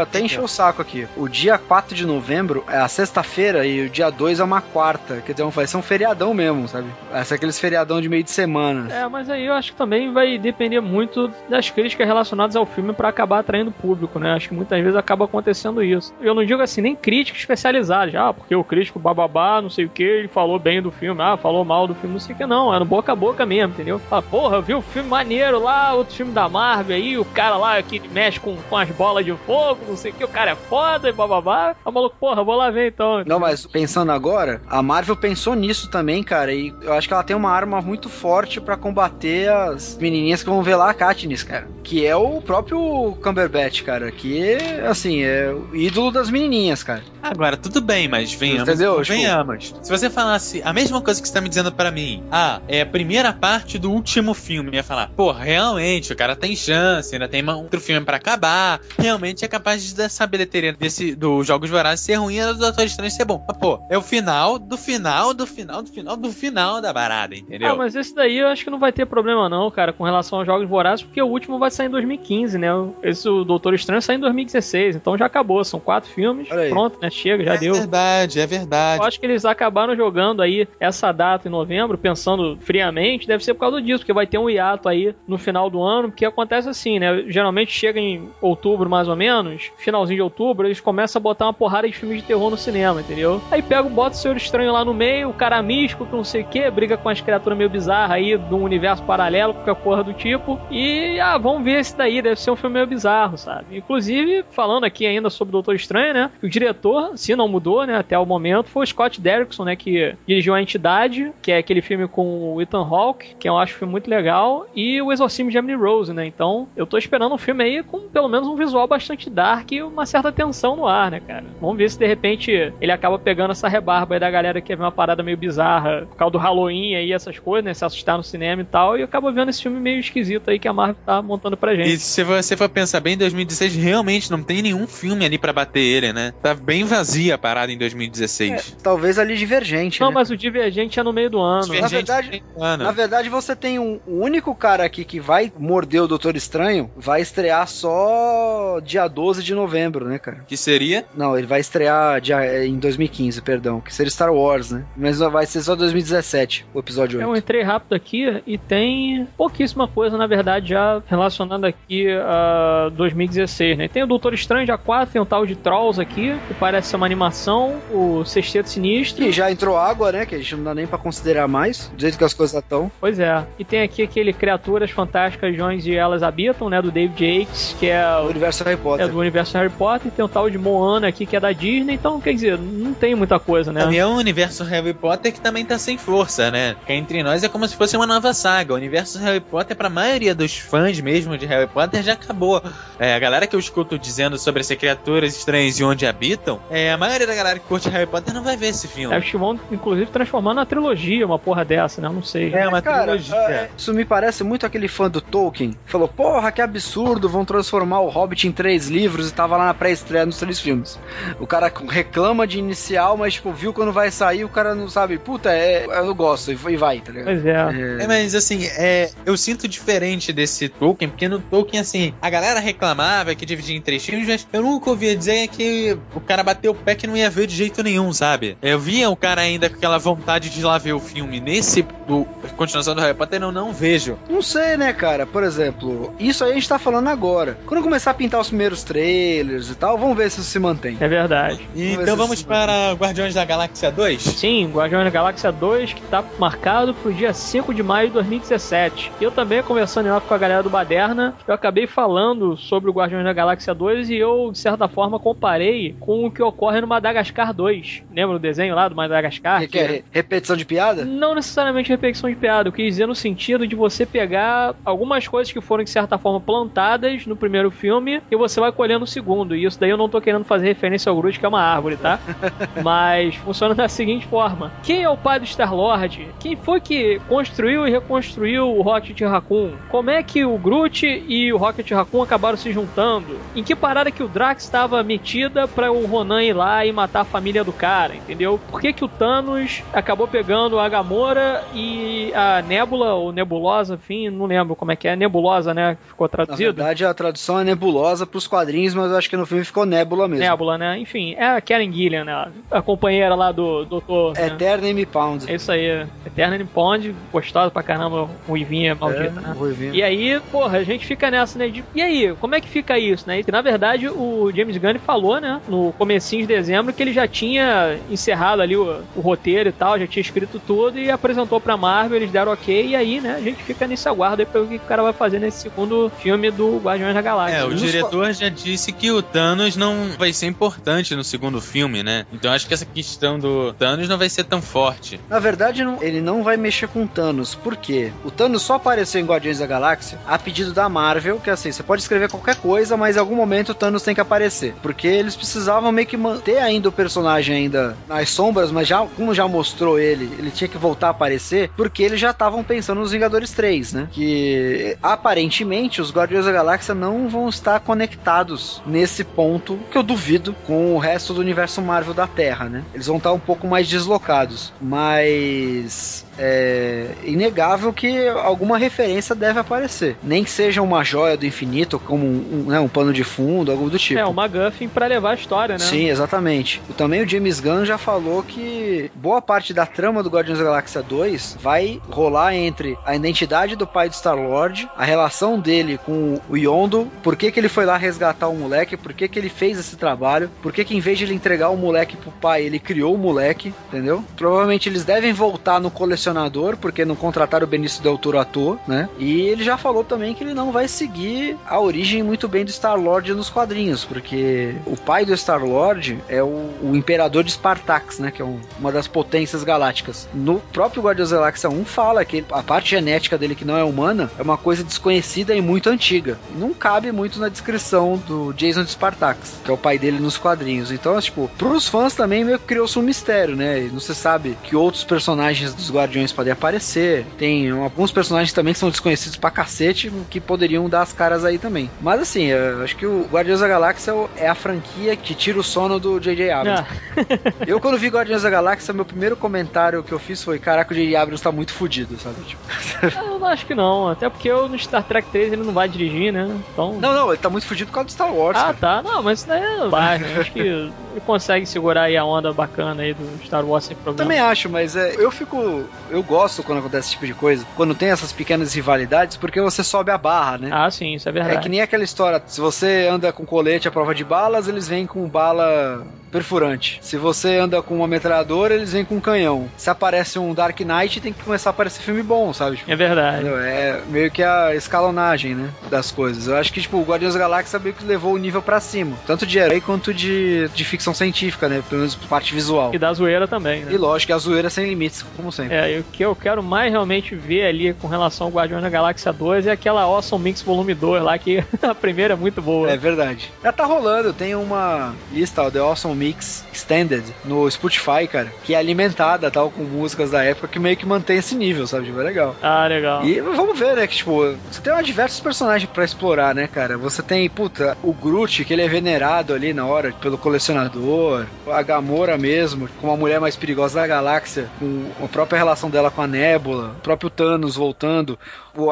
até encher o saco aqui. O dia 4 de novembro é a sexta-feira e o dia 2 é uma quarta. Quer dizer, vai ser um feriadão mesmo, sabe? Vai ser aqueles feriadão de meio de semana. É, mas aí eu acho que também vai depender muito das críticas relacionadas ao filme pra acabar atraindo público, né? Acho que muitas vezes acaba acontecendo isso. Eu não digo assim, nem crítica especializada, já, ah, porque o crítico bababá, não sei o que, ele falou bem do filme, ah, falou mal do filme, não sei o que, não. É no boca a boca mesmo, entendeu? Ah, porra, eu vi o filme maneiro lá, outro filme da Marvel aí, o cara lá que mexe com, com as bolas de fogo, não sei o que, o cara é foda e bababá. O maluco, porra, vou lá ver então. Não, mas pensando agora, a Marvel pensou nisso também, cara, e eu acho que ela tem uma arma muito forte pra combater as menininhas que vão ver lá a Katniss, cara. Que é o próprio Cumberbatch, cara, que, assim, é o ídolo das menininhas, cara. Agora, tudo bem, mas venhamos. Entendeu? Tipo- Venhamos. Se você falasse a mesma coisa que você tá me dizendo pra mim, ah, é a primeira parte do último filme, eu ia falar, pô, realmente, o cara tem chance, ainda tem outro filme pra acabar, realmente é capaz de dessa bilheteria desse, dos Jogos Vorazes ser ruim e do Doutor Estranho ser bom. Mas, pô, é o final do final do final do final do final da parada, entendeu? Ah, mas esse daí eu acho que não vai ter problema não, cara, com relação aos jogos vorazes, porque o último vai sair em 2015, né? Esse o Doutor Estranho sai em 2016, então já acabou, são quatro filmes, pronto, né? Chega, já é deu. verdade, é verdade. Acho que eles acabaram jogando aí essa data em novembro, pensando friamente, deve ser por causa disso, porque vai ter um hiato aí no final do ano, porque acontece assim, né? Geralmente chega em outubro, mais ou menos, finalzinho de outubro, eles começam a botar uma porrada de filmes de terror no cinema, entendeu? Aí pega, bota o Senhor Estranho lá no meio, o cara místico, que não sei o que, briga com as criaturas meio bizarras aí de um universo paralelo, qualquer porra do tipo, e, ah, vamos ver esse daí, deve ser um filme meio bizarro, sabe? Inclusive, falando aqui ainda sobre o Doutor Estranho, né? O diretor, se não mudou, né, até o momento, foi Scott Derrickson, né, que dirigiu A Entidade, que é aquele filme com o Ethan Hawke, que eu acho um filme muito legal, e o Exorcismo de Emily Rose, né? Então, eu tô esperando um filme aí com pelo menos um visual bastante dark e uma certa tensão no ar, né, cara? Vamos ver se de repente ele acaba pegando essa rebarba aí da galera que quer ver uma parada meio bizarra, por causa do Halloween aí, essas coisas, né? Se assustar no cinema e tal, e acaba vendo esse filme meio esquisito aí que a Marvel tá montando pra gente. E se você for pensar bem, em 2016 realmente não tem nenhum filme ali pra bater ele, né? Tá bem vazia a parada em 2016. Talvez ali divergente, Não, né? mas o Divergente é no meio do ano. Divergente verdade-. Na verdade, você tem um o único cara aqui que vai morder o Doutor Estranho, vai estrear só dia 12 de novembro, né, cara? Que seria? Não, ele vai estrear dia, em 2015, perdão, que seria Star Wars, né? Mas vai ser só 2017, o episódio 8. Eu entrei rápido aqui e tem pouquíssima coisa, na verdade, já relacionada aqui a 2016, né? Tem o Doutor Estranho dia 4, tem o tal de Trolls aqui, que parece ser uma animação, o Sexteto Sinistro. Que já entrou água, né? Que a gente não dá nem pra considerar mais, do jeito que as coisas estão. Pois é. E tem aqui aquele Criaturas Fantásticas de Onde Elas Habitam, né? Do David Yates, que é O o universo Harry Potter. é do universo Harry Potter, tem o tal de Moana aqui que é da Disney, então quer dizer, não tem muita coisa, né? Também é um universo Harry Potter que também tá sem força, né? Que entre nós é como se fosse uma nova saga. O universo Harry Potter, pra maioria dos fãs mesmo de Harry Potter, já acabou. É, a galera que eu escuto dizendo sobre essas criaturas estranhas e onde habitam, é, a maioria da galera que curte Harry Potter não vai ver esse filme. Acho que vão, inclusive, transformar na trilogia uma porra dessa, né? Eu Não sei. É uma Cara, trilogia. é, isso me parece muito aquele fã do Tolkien. Falou, porra, que absurdo, vão transformar o Hobbit em três livros e tava lá na pré-estreia nos três filmes. O cara reclama de inicial, mas, tipo, viu quando vai sair, o cara não sabe, puta, é, eu não gosto, e e vai, tá ligado? Pois é. É, mas assim, é, eu sinto diferente desse Tolkien, porque no Tolkien, assim, a galera reclamava que dividia em três filmes, mas eu nunca ouvia dizer que o cara bateu o pé que não ia ver de jeito nenhum, sabe? Eu via o cara ainda com aquela vontade de ir lá ver o filme. Nesse, do, continuação do Harry Potter, eu não vejo. Não sei, né, cara? Por exemplo, isso aí a gente tá falando agora. Quando começar a pintar os primeiros trailers e tal, vamos ver se isso se mantém. É verdade. Então vamos para Guardiões da Galáxia 2? Sim, Guardiões da Galáxia 2, que tá marcado pro dia 5 de maio de 2017. Eu também, conversando em off com a galera do Baderna, eu acabei falando sobre o Guardiões da Galáxia 2 e eu, de certa forma, comparei com o que ocorre no Madagascar 2. Lembra desenho lá do Madagascar? Que, que é repetição de piada? Não necessariamente repetição de piada, eu quis dizer no sentido de você pegar algumas coisas que foram, de certa forma, plantadas no primeiro filme e você vai colhendo no segundo. E isso daí eu não tô querendo fazer referência ao Groot, que é uma árvore, tá? Mas funciona da seguinte forma: quem é o pai do Star-Lord? Quem foi que construiu e reconstruiu o Rocket Raccoon? Como é que o Groot e o Rocket Raccoon acabaram se juntando? Em que parada que o Drax estava metida para o Ronan ir lá e matar a família do cara, entendeu? Por que, que o Thanos acabou pegando a Gamora e a Nebula, ou Nebulosa, enfim, não lembro como é que é, Nebulosa, né? Ficou traduzido. Na verdade, a tradução é Nebulosa pros quadrinhos, mas eu acho que no filme ficou Nebula mesmo. Nebula, né? Enfim, é a Karen Gillian, né? A companheira lá do Doutor. Né? Eterna M. Pound. É isso aí. Eterna M. Pound, gostosa pra caramba, ruivinha maldita, é, né? Ruivinha. E aí, porra, a gente fica nessa, né? De, e aí, como é que fica isso, né? E, na verdade, o James Gunn falou, né? No comecinho de dezembro que ele já tinha encerrado ali o, o roteiro e tal, já tinha escrito tudo e apresentou pra Marvel, eles deram ok, e aí, né? A gente fica nesse aguardo aí pra ver o que o cara vai fazer nesse segundo filme do Guardiões da Galáxia. É, o diretor já disse que o Thanos não vai ser importante no segundo filme, né? Então acho que essa questão do Thanos não vai ser tão forte. Na verdade, ele não vai mexer com o Thanos. Por quê? O Thanos só apareceu em Guardiões da Galáxia a pedido da Marvel, que é assim, você pode escrever qualquer coisa, mas em algum momento o Thanos tem que aparecer. Porque eles precisavam meio que manter ainda o personagem ainda nas sombras, mas já como já mostrou ele, ele tinha que voltar a aparecer, porque eles já estavam pensando nos Vingadores 3, né? Que aparentemente os Guardiões da Galáxia não vão estar conectados nesse ponto, que eu duvido, com o resto do universo Marvel da Terra, né? Eles vão estar um pouco mais deslocados. Mas é inegável que alguma referência deve aparecer. Nem que seja uma joia do infinito, como um, um, né, um pano de fundo, algo do tipo. É, uma MacGuffin pra levar a história, né? Sim, exatamente. Também o James Gunn já falou que boa parte da trama do Guardiões da Galáxia 2 vai rolar entre a identidade do pai do Star-Lord, a relação dele com o Yondo, por que, que ele foi lá resgatar o moleque, por que, que ele fez esse trabalho, por que, que em vez de ele entregar o moleque pro pai, ele criou o moleque, entendeu? Provavelmente eles devem voltar no colecionador porque não contrataram o Benício Del Toro à toa, né? E ele já falou também que ele não vai seguir a origem muito bem do Star-Lord nos quadrinhos, porque o pai do Star-Lord é o, o, Imperador de Spartax, né? Que é um, uma das potências galácticas. No próprio Guardiões da Galáxia 1 fala que a parte genética dele que não é humana é uma coisa desconhecida e muito antiga. Não cabe muito na descrição do Jason de Spartax, que é o pai dele nos quadrinhos. Então, tipo, pros fãs também meio que criou-se um mistério, né? Não se sabe que outros personagens dos Guardiões podem aparecer. Tem alguns personagens também que são desconhecidos pra cacete que poderiam dar as caras aí também. Mas assim, eu acho que o Guardiões da Galáxia é a franquia que tira o sono do J.J. Abrams. Ah. Eu, quando vi Guardiões da Galáxia, meu primeiro comentário que eu fiz foi: Caraca, o J.J. Abrams tá muito fodido, sabe? Tipo... eu não acho que não. Até porque eu, no Star Trek 3 ele não vai dirigir, né? Então... Não, não, ele tá muito fudido por causa do Star Wars. Ah, cara. tá. Não, mas isso daí é vai, né? Acho que ele consegue segurar aí a onda bacana aí do Star Wars sem problema. Também acho, mas é, eu fico. Eu gosto quando acontece esse tipo de coisa, quando tem essas pequenas rivalidades, porque você sobe a barra, né? Ah, sim, isso é verdade. É que nem aquela história, se você anda com colete à prova de balas, eles vêm com bala perfurante. Se você anda com uma metralhadora, eles vêm com um canhão. Se aparece um Dark Knight, tem que começar a aparecer filme bom, sabe? Tipo, é verdade. É meio que a escalonagem, né? Das coisas. Eu acho que, tipo, o Guardiões da Galáxia meio que levou o nível para cima. Tanto de herói quanto de, de ficção científica, né? Pelo menos parte visual. E da zoeira também, né? E lógico, a zoeira sem limites, como sempre. É, e o que eu quero mais realmente ver ali com relação ao Guardiões da Galáxia 2 é aquela Awesome Mix Volume 2 lá, que a primeira é muito boa. É verdade. Já tá rolando, tem uma lista, ó, The Awesome Mix Extended no Spotify, cara, que é alimentada tal com músicas da época que meio que mantém esse nível, sabe? Tipo, é legal. Ah, legal. E vamos ver, né? Que tipo, você tem diversos personagens para explorar, né, cara? Você tem, puta, o Groot, que ele é venerado ali na hora pelo colecionador a Gamora mesmo, como a mulher mais perigosa da galáxia, com a própria relação dela com a Nebula, o próprio Thanos voltando,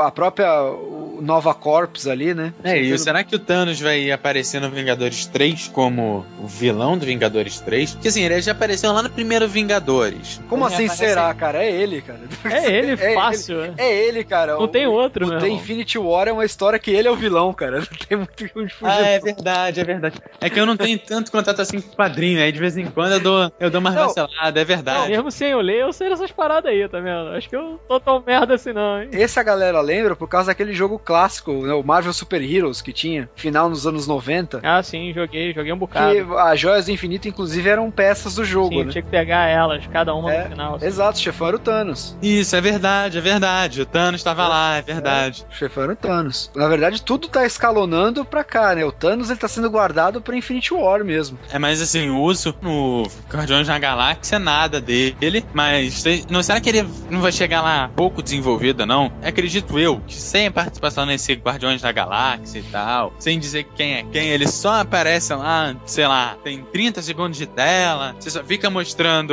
a própria Nova Corps ali, né? É, e será que o Thanos vai aparecer no Vingadores 3 como o vilão do Vingadores 3? Porque assim, ele já apareceu lá no primeiro Vingadores. Como assim será, cara? É ele, cara. É ele, é fácil. Ele, é ele, cara. Não o, tem outro, né? O The Infinity War é uma história que ele é o vilão, cara. Não tem muito onde fugir. Ah, é verdade, é verdade. É que eu não tenho tanto contato assim com o quadrinho, aí de vez em quando eu dou, eu dou uma vacilada, é verdade. Não, mesmo sem eu ler, eu sei dessas paradas aí, tá vendo? Acho que eu tô tão merda assim não, hein? Esse a galera lembra por causa daquele jogo clássico, né, o Marvel Super Heroes, que tinha, final nos anos 90. Ah, sim, joguei, joguei um bocado. Que as joias do infinito, inclusive, eram peças do jogo, sim, né? tinha que pegar elas, cada uma é, no final. Assim. Exato, o chefão era o Thanos. Isso, é verdade, é verdade. O Thanos estava é, lá, é verdade. É, o chefão era o Thanos. Na verdade, tudo tá escalonando pra cá, né? O Thanos, ele tá sendo guardado pra Infinity War mesmo. É, mas assim, o uso no Guardiões da Galáxia, nada dele, mas não será que ele não vai chegar lá pouco desenvolvido, não? Acredito eu que sem participação nesse Guardiões da Galáxia e tal, sem dizer quem é quem, ele só aparece lá, sei lá, tem 30 segundos de tela, você só fica mostrando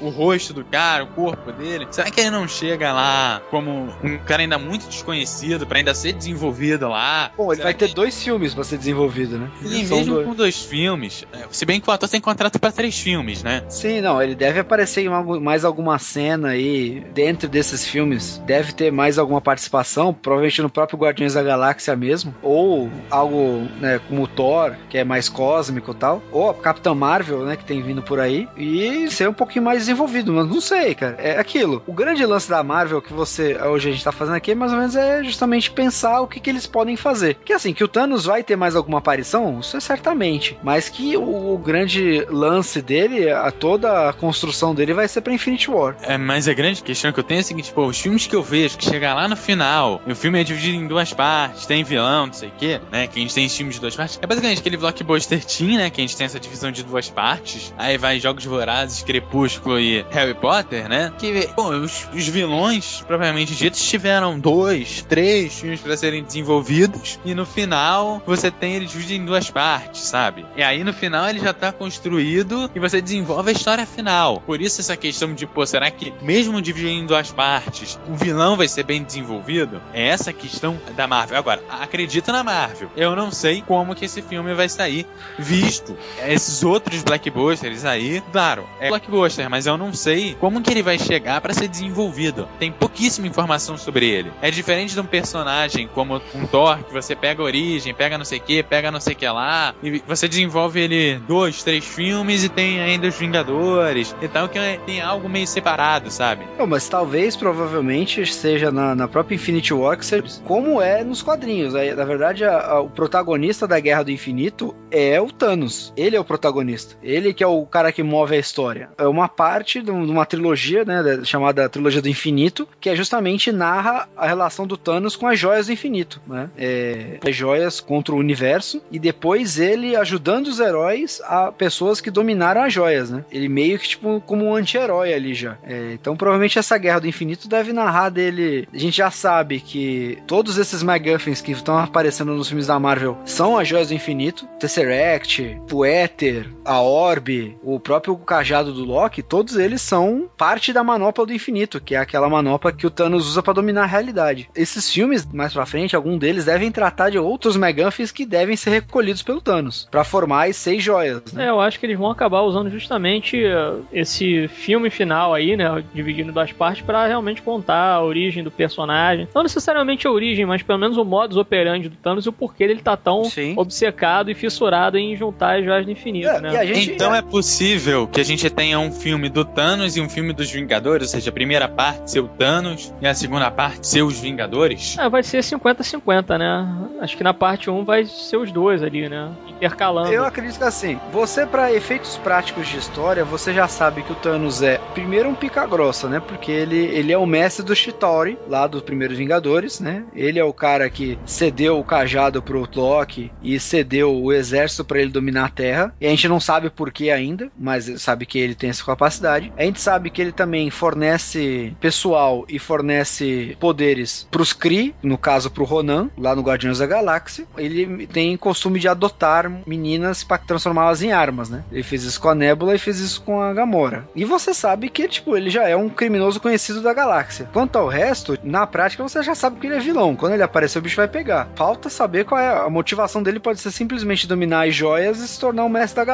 o, o rosto do cara, o corpo dele. Será que ele não chega lá como um cara ainda muito desconhecido para ainda ser desenvolvido lá? Bom, ele Será vai que... ter dois filmes para ser desenvolvido, né? Sim, mesmo dois. com dois filmes. É, se bem que o ator tem contrato para três filmes, né? Sim, não, ele deve aparecer em mais alguma cena aí dentro desses filmes. Deve ter mais alguma participação, provavelmente no próprio Guardiões da Galáxia mesmo, ou algo, né, como o Thor, que é mais cósmico e tal, ou a Marvel, né, que tem vindo por aí, e ser um pouquinho mais desenvolvido, mas não sei, cara. É aquilo. O grande lance da Marvel que você, hoje a gente tá fazendo aqui, mais ou menos é justamente pensar o que, que eles podem fazer. Que assim, que o Thanos vai ter mais alguma aparição, isso é certamente, mas que o, o grande lance dele, a toda a construção dele vai ser pra Infinity War. É, mas a grande questão que eu tenho é a seguinte, pô, os filmes que eu vejo que chegar lá no final, o filme é dividido em duas partes, tem vilão, não sei o quê, né? Que a gente tem filmes de duas partes. É basicamente aquele blockbuster teen, né? Que a gente tem essa divisão de duas partes. Aí vai Jogos Vorazes, Crepúsculo e Harry Potter, né? Que, bom, os, os vilões, propriamente ditos, tiveram dois, três filmes para serem desenvolvidos. E no final, você tem ele dividido em duas partes, sabe? E aí no final ele já tá construído e você desenvolve a história final. Por isso essa questão de, pô, será que mesmo dividindo em duas partes, o vilão vai ser bem desenvolvido? É essa questão da Marvel. Agora, acredito na Marvel. Eu não sei como que esse filme vai sair, visto esses outros blockbusters aí. Claro, é blockbuster, mas eu não sei como que ele vai chegar para ser desenvolvido. Tem pouquíssima informação sobre ele. É diferente de um personagem como um Thor, que você pega a origem, pega não sei o que, pega não sei o que lá, e você desenvolve ele dois, três filmes e tem ainda os Vingadores. Então que tem algo meio separado, sabe? Não, mas talvez, provavelmente, seja na, na própria Infinity War que seja como é nos quadrinhos. Na verdade, a, a, o protagonista da Guerra do Infinito é o Thanos. Ele é o protagonista. Ele que é o cara que move a história. É uma parte de uma trilogia, né, chamada Trilogia do Infinito, que é justamente narra a relação do Thanos com as joias do infinito, né? É, as joias contra o universo e depois ele ajudando os heróis a pessoas que dominaram as joias, né? Ele meio que tipo como um anti-herói ali já. É, então provavelmente essa Guerra do Infinito deve narrar dele. A gente já sabe que todos esses MacGuffins que estão aparecendo nos filmes da Marvel são as joias do infinito, Tesseract, o Éter, a Orbe, o próprio cajado do Loki, todos eles são parte da manopla do infinito, que é aquela manopla que o Thanos usa para dominar a realidade. Esses filmes, mais pra frente, algum deles devem tratar de outros MacGuffins que devem ser recolhidos pelo Thanos, para formar as seis joias. Né? É, eu acho que eles vão acabar usando justamente uh, esse filme final aí, né, dividindo das partes, para realmente contar a origem do personagem. Não necessariamente a origem, mas pelo menos o modus operandi do Thanos e o porquê ele tá tão Sim. obcecado e fissurado em juntar as joias do infinito, é, né? Gente, então é... é possível que a gente tenha um filme do Thanos e um filme dos Vingadores, ou seja, a primeira parte ser o Thanos e a segunda parte ser os Vingadores? É, vai ser 50-50, né? Acho que na parte 1 vai ser os dois ali, né? Intercalando. Eu acredito que assim, você para efeitos práticos de história, você já sabe que o Thanos é primeiro um pica grossa, né? Porque ele, ele é o mestre do Shitori, lá dos primeiros Vingadores, né? Ele é o cara que cedeu o cajado pro Loki e cedeu o exército para ele dominar a Terra. E a gente não sabe por que ainda, mas sabe que ele tem essa capacidade. A gente sabe que ele também fornece pessoal e fornece poderes pros Kree, no caso pro Ronan, lá no Guardiões da Galáxia. Ele tem costume de adotar meninas para transformá-las em armas, né? Ele fez isso com a Nebula e fez isso com a Gamora. E você sabe que, tipo, ele já é um criminoso conhecido da galáxia. Quanto ao resto, na prática você já sabe que ele é vilão. Quando ele aparecer, o bicho vai pegar. Falta saber qual é a motivação dele. Pode ser simplesmente dominar as joias e se tornar o mestre da galáxia.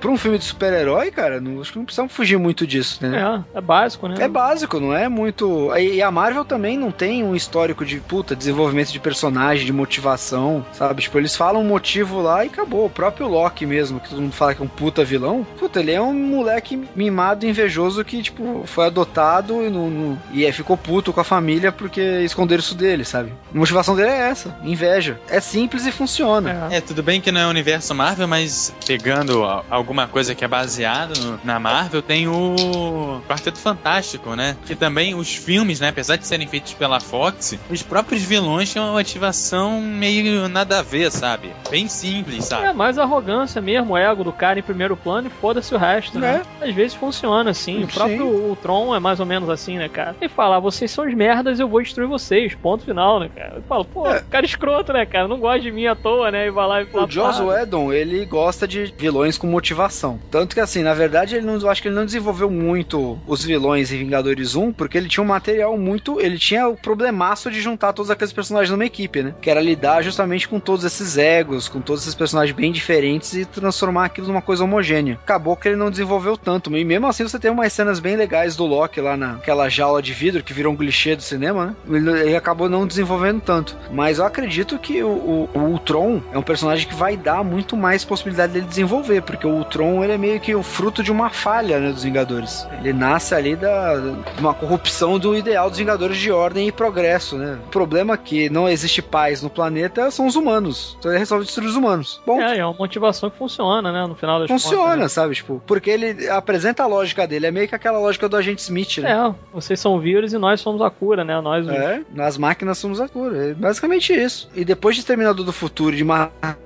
Pra um filme de super-herói, cara, não, acho que não precisamos fugir muito disso, né? É, é básico, né? É básico, não é muito. E a Marvel também não tem um histórico de puta, desenvolvimento de personagem, de motivação, sabe? Tipo, eles falam um motivo lá e acabou. O próprio Loki mesmo, que todo mundo fala que é um puta vilão, puta, ele é um moleque mimado, invejoso que, tipo, foi adotado e, não, não, e é, ficou puto com a família porque esconderam isso dele, sabe? A motivação dele é essa, inveja. É simples e funciona. É, é tudo bem que não é o universo Marvel, mas pegando alguma coisa que é baseada na Marvel, tem o Quarteto Fantástico, né? Que também os filmes, né, apesar de serem feitos pela Fox, os próprios vilões têm uma motivação meio nada a ver, sabe? Bem simples, sabe? É mais arrogância mesmo, o ego do cara em primeiro plano e foda-se o resto, né? É. Às vezes funciona assim. O próprio Ultron é mais ou menos assim, né, cara? Ele fala, ah, vocês são os merdas, eu vou destruir vocês. Ponto final, né, cara? Eu falo, pô, é. cara escroto, né, cara? Não gosta de mim à toa, né? E vai lá e fala. O Joss Whedon, ele gosta de vilões com motivação. Tanto que, assim, na verdade, ele não, eu acho que ele não desenvolveu muito os vilões em Vingadores 1, porque ele tinha um material muito. Ele tinha o problemaço de juntar todos aqueles personagens numa equipe, né? Que era lidar justamente com todos esses egos, com todos esses personagens bem diferentes e transformar aquilo numa coisa homogênea. Acabou que ele não desenvolveu tanto. E mesmo assim, você tem umas cenas bem legais do Loki lá naquela jaula de vidro que virou um clichê do cinema, né? Ele, ele acabou não desenvolvendo tanto. Mas eu acredito que o, o, o, Ultron é um personagem que vai dar muito mais possibilidade dele desenvolver, porque o Ultron ele é meio que o fruto de uma falha né, dos Vingadores. Ele nasce ali da uma corrupção do ideal dos Vingadores de ordem e progresso, né? O problema é que não existe paz no planeta são os humanos. Então ele resolve destruir os humanos. Bom. É, é uma motivação que funciona, né? No final das Funciona, contas, né? sabe? Tipo, porque ele apresenta a lógica dele. É meio que aquela lógica do agente Smith, né? É, vocês são o vírus e nós somos a cura, né? Nós os... É, nas máquinas somos a cura. É basicamente isso. E depois de Terminador do Futuro de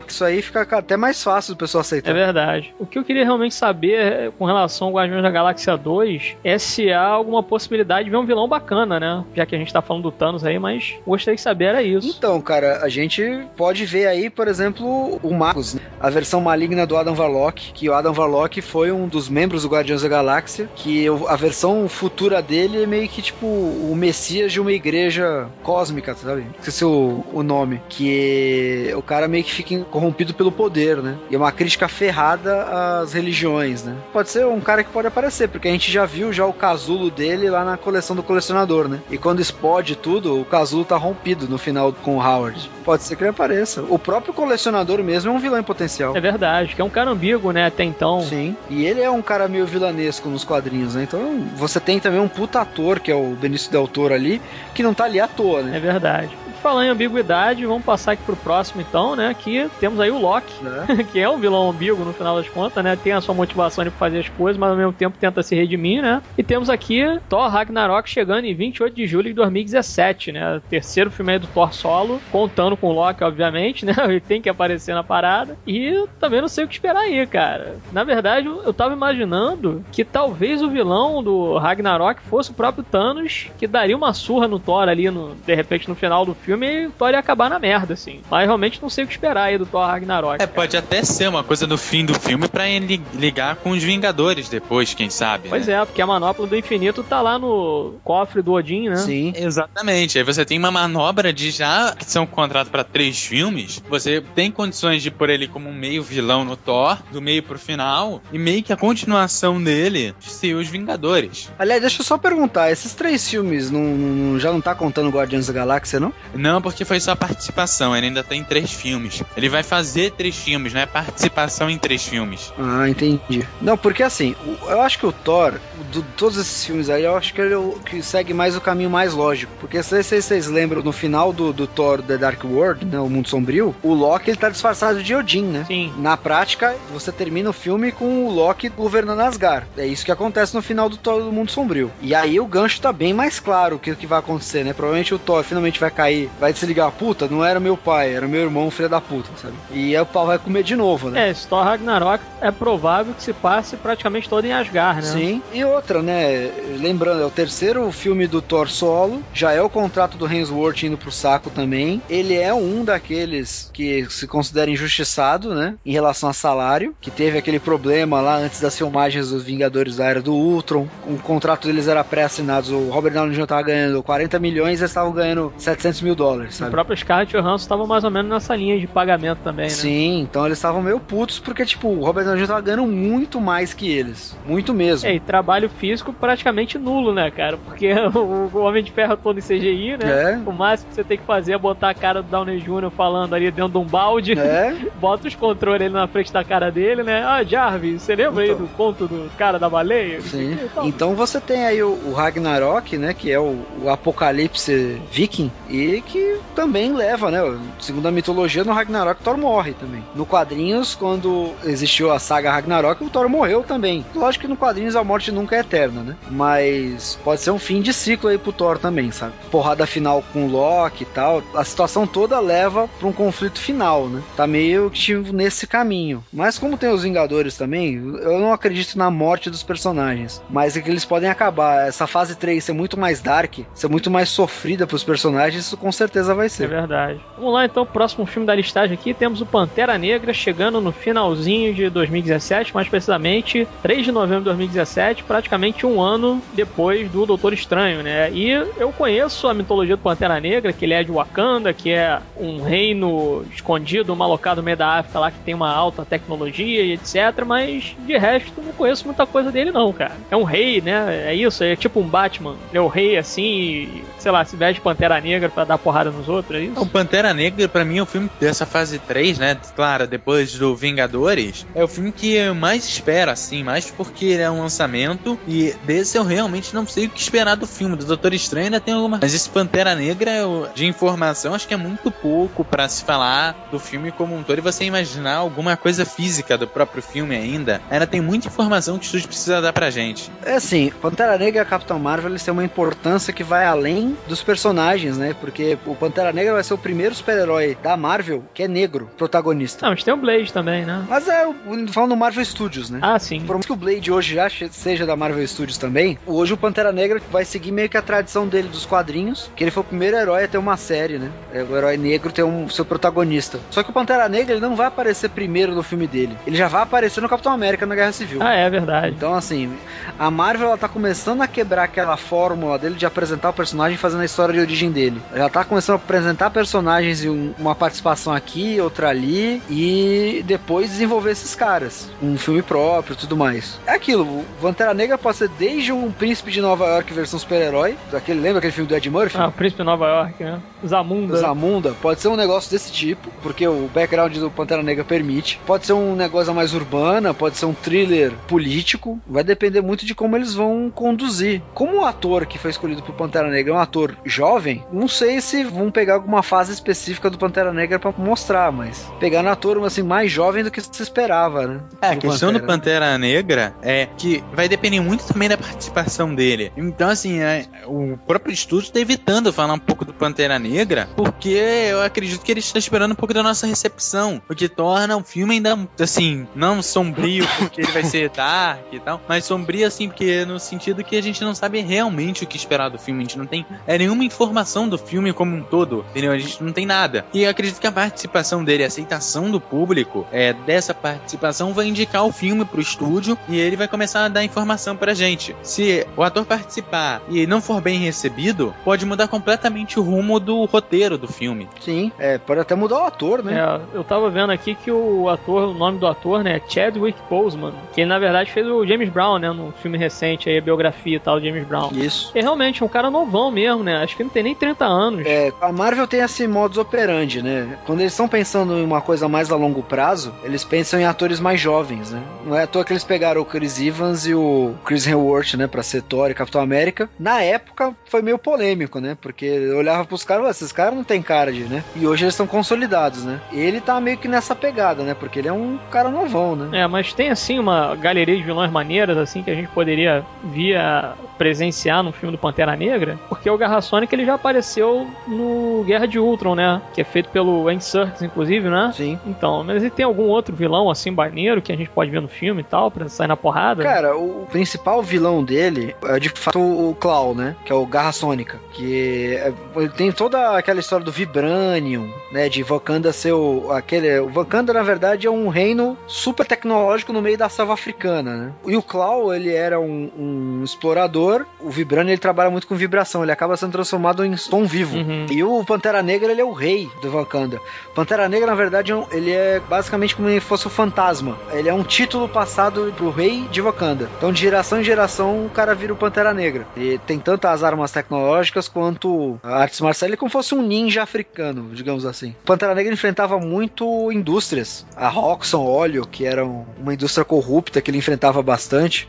isso aí fica até mais fácil do pessoal aceitar. É verdade. O que eu queria realmente saber é, com relação ao Guardiões da Galáxia 2 é se há alguma possibilidade de ver um vilão bacana, né? Já que a gente tá falando do Thanos aí, mas gostaria de saber era isso. Então, cara, a gente pode ver aí, por exemplo, o Magus, né? a versão maligna do Adam Warlock, que o Adam Warlock foi um dos membros do Guardiões da Galáxia, que a versão futura dele é meio que tipo o Messias de uma igreja cósmica, sabe? Esqueci o, o nome. Que o cara meio que fica corrompido pelo poder, né? E é uma crítica ferrada às religiões, né? Pode ser um cara que pode aparecer, porque a gente já viu já o casulo dele lá na coleção do colecionador, né? E quando explode tudo, o casulo tá rompido no final com o Howard. Pode ser que ele apareça. O próprio colecionador mesmo é um vilão em potencial. É verdade, que é um cara ambíguo, né, até então. Sim. E ele é um cara meio vilanesco nos quadrinhos, né? Então você tem também um puta ator, que é o Benício Del Toro ali, que não tá ali à toa, né? É verdade falar em ambiguidade, vamos passar aqui pro próximo então, né? Que temos aí o Loki, né? que é um vilão ambíguo no final das contas, né? Tem a sua motivação de fazer as coisas, mas ao mesmo tempo tenta se redimir, né? E temos aqui Thor Ragnarok chegando em 28 de julho de 2017, né? terceiro filme aí do Thor solo, contando com o Loki, obviamente, né? Ele tem que aparecer na parada. E também não sei o que esperar aí, cara. Na verdade, eu tava imaginando que talvez o vilão do Ragnarok fosse o próprio Thanos, que daria uma surra no Thor ali, no, de repente, no final do filme filme, o Thor ia acabar na merda, assim. Mas realmente não sei o que esperar aí do Thor Ragnarok. É, cara. pode até ser uma coisa no fim do filme pra ele ligar com os Vingadores depois, quem sabe. Pois né? é, porque a manopla do infinito tá lá no cofre do Odin, né? Sim. Exatamente. Aí você tem uma manobra de já que são contratos para três filmes, você tem condições de pôr ele como um meio vilão no Thor, do meio pro final, e meio que a continuação dele ser os Vingadores. Aliás, deixa eu só perguntar, esses três filmes não, não já não tá contando Guardiões da Galáxia, não? Não, porque foi só participação. Ele ainda tem três filmes. Ele vai fazer três filmes, não é participação em três filmes. Ah, entendi. Não, porque assim, eu acho que o Thor, de todos esses filmes aí, eu acho que ele é o que segue mais o caminho mais lógico. Porque se vocês lembram, no final do, do Thor The Dark World, né, o Mundo Sombrio, o Loki ele tá disfarçado de Odin, né? Sim. Na prática, você termina o filme com o Loki governando Asgard. É isso que acontece no final do Thor do Mundo Sombrio. E aí o gancho tá bem mais claro o que, que vai acontecer, né? Provavelmente o Thor finalmente vai cair vai se ligar, puta, não era meu pai, era meu irmão, filho da puta, sabe? E aí o pau vai comer de novo, né? É, Thor Ragnarok é provável que se passe praticamente todo em Asgard, né? Sim. E outra, né? Lembrando, é o terceiro filme do Thor solo, já é o contrato do Hemsworth indo pro saco também. Ele é um daqueles que se considera injustiçado, né? Em relação a salário, que teve aquele problema lá antes das filmagens dos Vingadores da Era do Ultron. O contrato deles era pré-assinado, o Robert Downey Jr. tava ganhando 40 milhões, eles estavam ganhando 700 mil dólares, sabe? O próprio Scarlett Johansson estava mais ou menos nessa linha de pagamento também, né? Sim, então eles estavam meio putos porque, tipo, o Robert Downey Jr. tava ganhando muito mais que eles. Muito mesmo. É, e trabalho físico praticamente nulo, né, cara? Porque o, o Homem de Ferro todo em CGI, né? É. O máximo que você tem que fazer é botar a cara do Downey Jr. falando ali dentro de um balde. É. Bota os controles ali na frente da cara dele, né? Ah, Jarvis, você lembra Então. aí do conto do cara da baleia? Sim. Então, Então você tem aí o, o Ragnarok, né? Que é o, o apocalipse viking. E que também leva, né? Segundo a mitologia, no Ragnarok, Thor morre também. No quadrinhos, quando existiu a saga Ragnarok, o Thor morreu também. Lógico que no quadrinhos a morte nunca é eterna, né? Mas pode ser um fim de ciclo aí pro Thor também, sabe? Porrada final com Loki e tal. A situação toda leva pra um conflito final, né? Tá meio que nesse caminho. Mas como tem os Vingadores também, eu não acredito na morte dos personagens. Mas é que eles podem acabar. Essa fase 3 ser muito mais dark, ser muito mais sofrida pros personagens, isso certeza vai É ser. verdade. Vamos lá então, próximo filme da listagem aqui, temos o Pantera Negra chegando no finalzinho de 2017, mais precisamente 3 de novembro de 2017, praticamente um ano depois do Doutor Estranho, né? E eu conheço a mitologia do Pantera Negra, que ele é de Wakanda, que é um reino escondido, um alocado no meio da África lá que tem uma alta tecnologia e etc, mas de resto não conheço muita coisa dele não, cara. É um rei, né? É isso, é tipo um Batman. É o rei assim, e, sei lá, se veste Pantera Negra pra dar porrada nos outros, é isso? O Pantera Negra, pra mim, é o filme dessa fase 3, né? Claro, depois do Vingadores. É o filme que eu mais espero, assim, mais porque ele é um lançamento. E desse eu realmente não sei o que esperar do filme. Do Doutor Estranho ainda tem alguma. Mas esse Pantera Negra, de informação, acho que é muito pouco pra se falar do filme como um todo. E você imaginar alguma coisa física do próprio filme ainda. Ainda tem muita informação que o estúdio precisa dar pra gente. É assim, Pantera Negra e a Capitão Marvel eles têm uma importância que vai além dos personagens, né? Porque o Pantera Negra vai ser o primeiro super-herói da Marvel que é negro, protagonista. Ah, mas tem o Blade também, né? Mas é, o- falando do Marvel Studios, né? Ah, sim. Por mais que o Blade hoje já seja da Marvel Studios também, hoje o Pantera Negra vai seguir meio que a tradição dele dos quadrinhos, que ele foi o primeiro herói a ter uma série, né? É, O herói negro ter um seu protagonista. Só que o Pantera Negra ele não vai aparecer primeiro no filme dele. Ele já vai aparecer no Capitão América na Guerra Civil. Ah, é verdade. Então, assim, a Marvel ela tá começando a quebrar aquela fórmula dele de apresentar o personagem fazendo a história de origem dele. Ela tá começando a apresentar personagens e um- uma participação aqui, outra ali, e depois desenvolver esses caras. Um filme próprio e tudo mais. É aquilo, o Pantera Negra pode ser desde um príncipe de Nova York versão super-herói, lembra aquele filme do Ed Murphy? Ah, o Príncipe de Nova York, né? Zamunda. Zamunda, pode ser um negócio desse tipo, porque o background do Pantera Negra permite. Pode ser um negócio mais urbana, pode ser um thriller político. Vai depender muito de como eles vão conduzir. Como o ator que foi escolhido pro Pantera Negra é um ator jovem, não sei se vão pegar alguma fase específica do Pantera Negra pra mostrar, mas pegar um ator assim mais jovem do que se esperava, né? É, a questão do Pantera Negra é que vai depender muito também da participação dele. Então, assim, é, o próprio estúdio tá evitando falar um pouco do Pantera Negra, porque eu acredito que ele está esperando um pouco da nossa recepção, o que torna o filme ainda, assim, não sombrio, porque ele vai ser dark e tal, mas sombrio, assim, porque no sentido que a gente não sabe realmente o que esperar do filme, a gente não tem é, nenhuma informação do filme como um todo, entendeu? A gente não tem nada. E eu acredito que a participação dele, a aceitação do público, é, dessa participação vai indicar o filme pro estúdio e ele vai começar a dar informação pra gente. Se o ator participar e não for bem recebido, pode mudar completamente o rumo do roteiro do filme. Sim, é, pode até mudar o ator, né? É, eu tava vendo aqui que o ator, o nome do ator, né, é Chadwick Boseman, que ele na verdade fez o James Brown, né, no filme recente aí, a biografia e tal do James Brown. Isso. E realmente é um cara novão mesmo, né? Acho que não tem nem 30 anos. É, a Marvel tem esse modus operandi, né? Quando eles estão pensando em uma coisa mais a longo prazo, eles pensam em atores mais jovens, né? Não é à toa que eles pegaram o Chris Evans e o Chris Hemsworth, né, pra ser Thor e Capitão América. Na época foi meio polêmico, né? Porque eu olhava pros caras, "Ué, esses caras não tem cara de, né? E hoje eles estão consolidados, né? Ele tá meio que nessa pegada, né? Porque ele é um cara novão, né? É, mas tem assim uma galeria de vilões maneiras assim que a gente poderia vir a presenciar no filme do Pantera Negra, porque o Garra Sônica ele já apareceu no Guerra de Ultron, né? Que é feito pelo Andy Serkis, inclusive, né? Sim. Então, mas ele tem algum outro vilão assim maneiro que a gente pode ver no filme e tal, pra sair na porrada? Cara, o principal vilão dele é de fato o Claw, né? Que é o Garra Sônica. Que é, ele tem toda aquela história do Vibranium, né? De Wakanda ser o. Aquele, o Wakanda, na verdade, é um reino super tecnológico no meio da selva africana, né? E o Claw, ele era um, um explorador. O Vibranium, ele trabalha muito com vibração. Ele acaba sendo transformado em som vivo. Uhum. E o Pantera Negra, ele é o rei do Wakanda. Pantera Negra, na verdade, é um- ele é basicamente como se fosse o fantasma. Ele é um título passado pro rei de Wakanda. Então, de geração em geração, o cara vira o Pantera Negra. E tem tanto as armas tecnológicas quanto artes marciais. Ele é como se fosse um ninja africano, digamos assim. O Pantera Negra enfrentava muito indústrias. A Roxxon Óleo, que era um- uma indústria corrupta que ele enfrentava bastante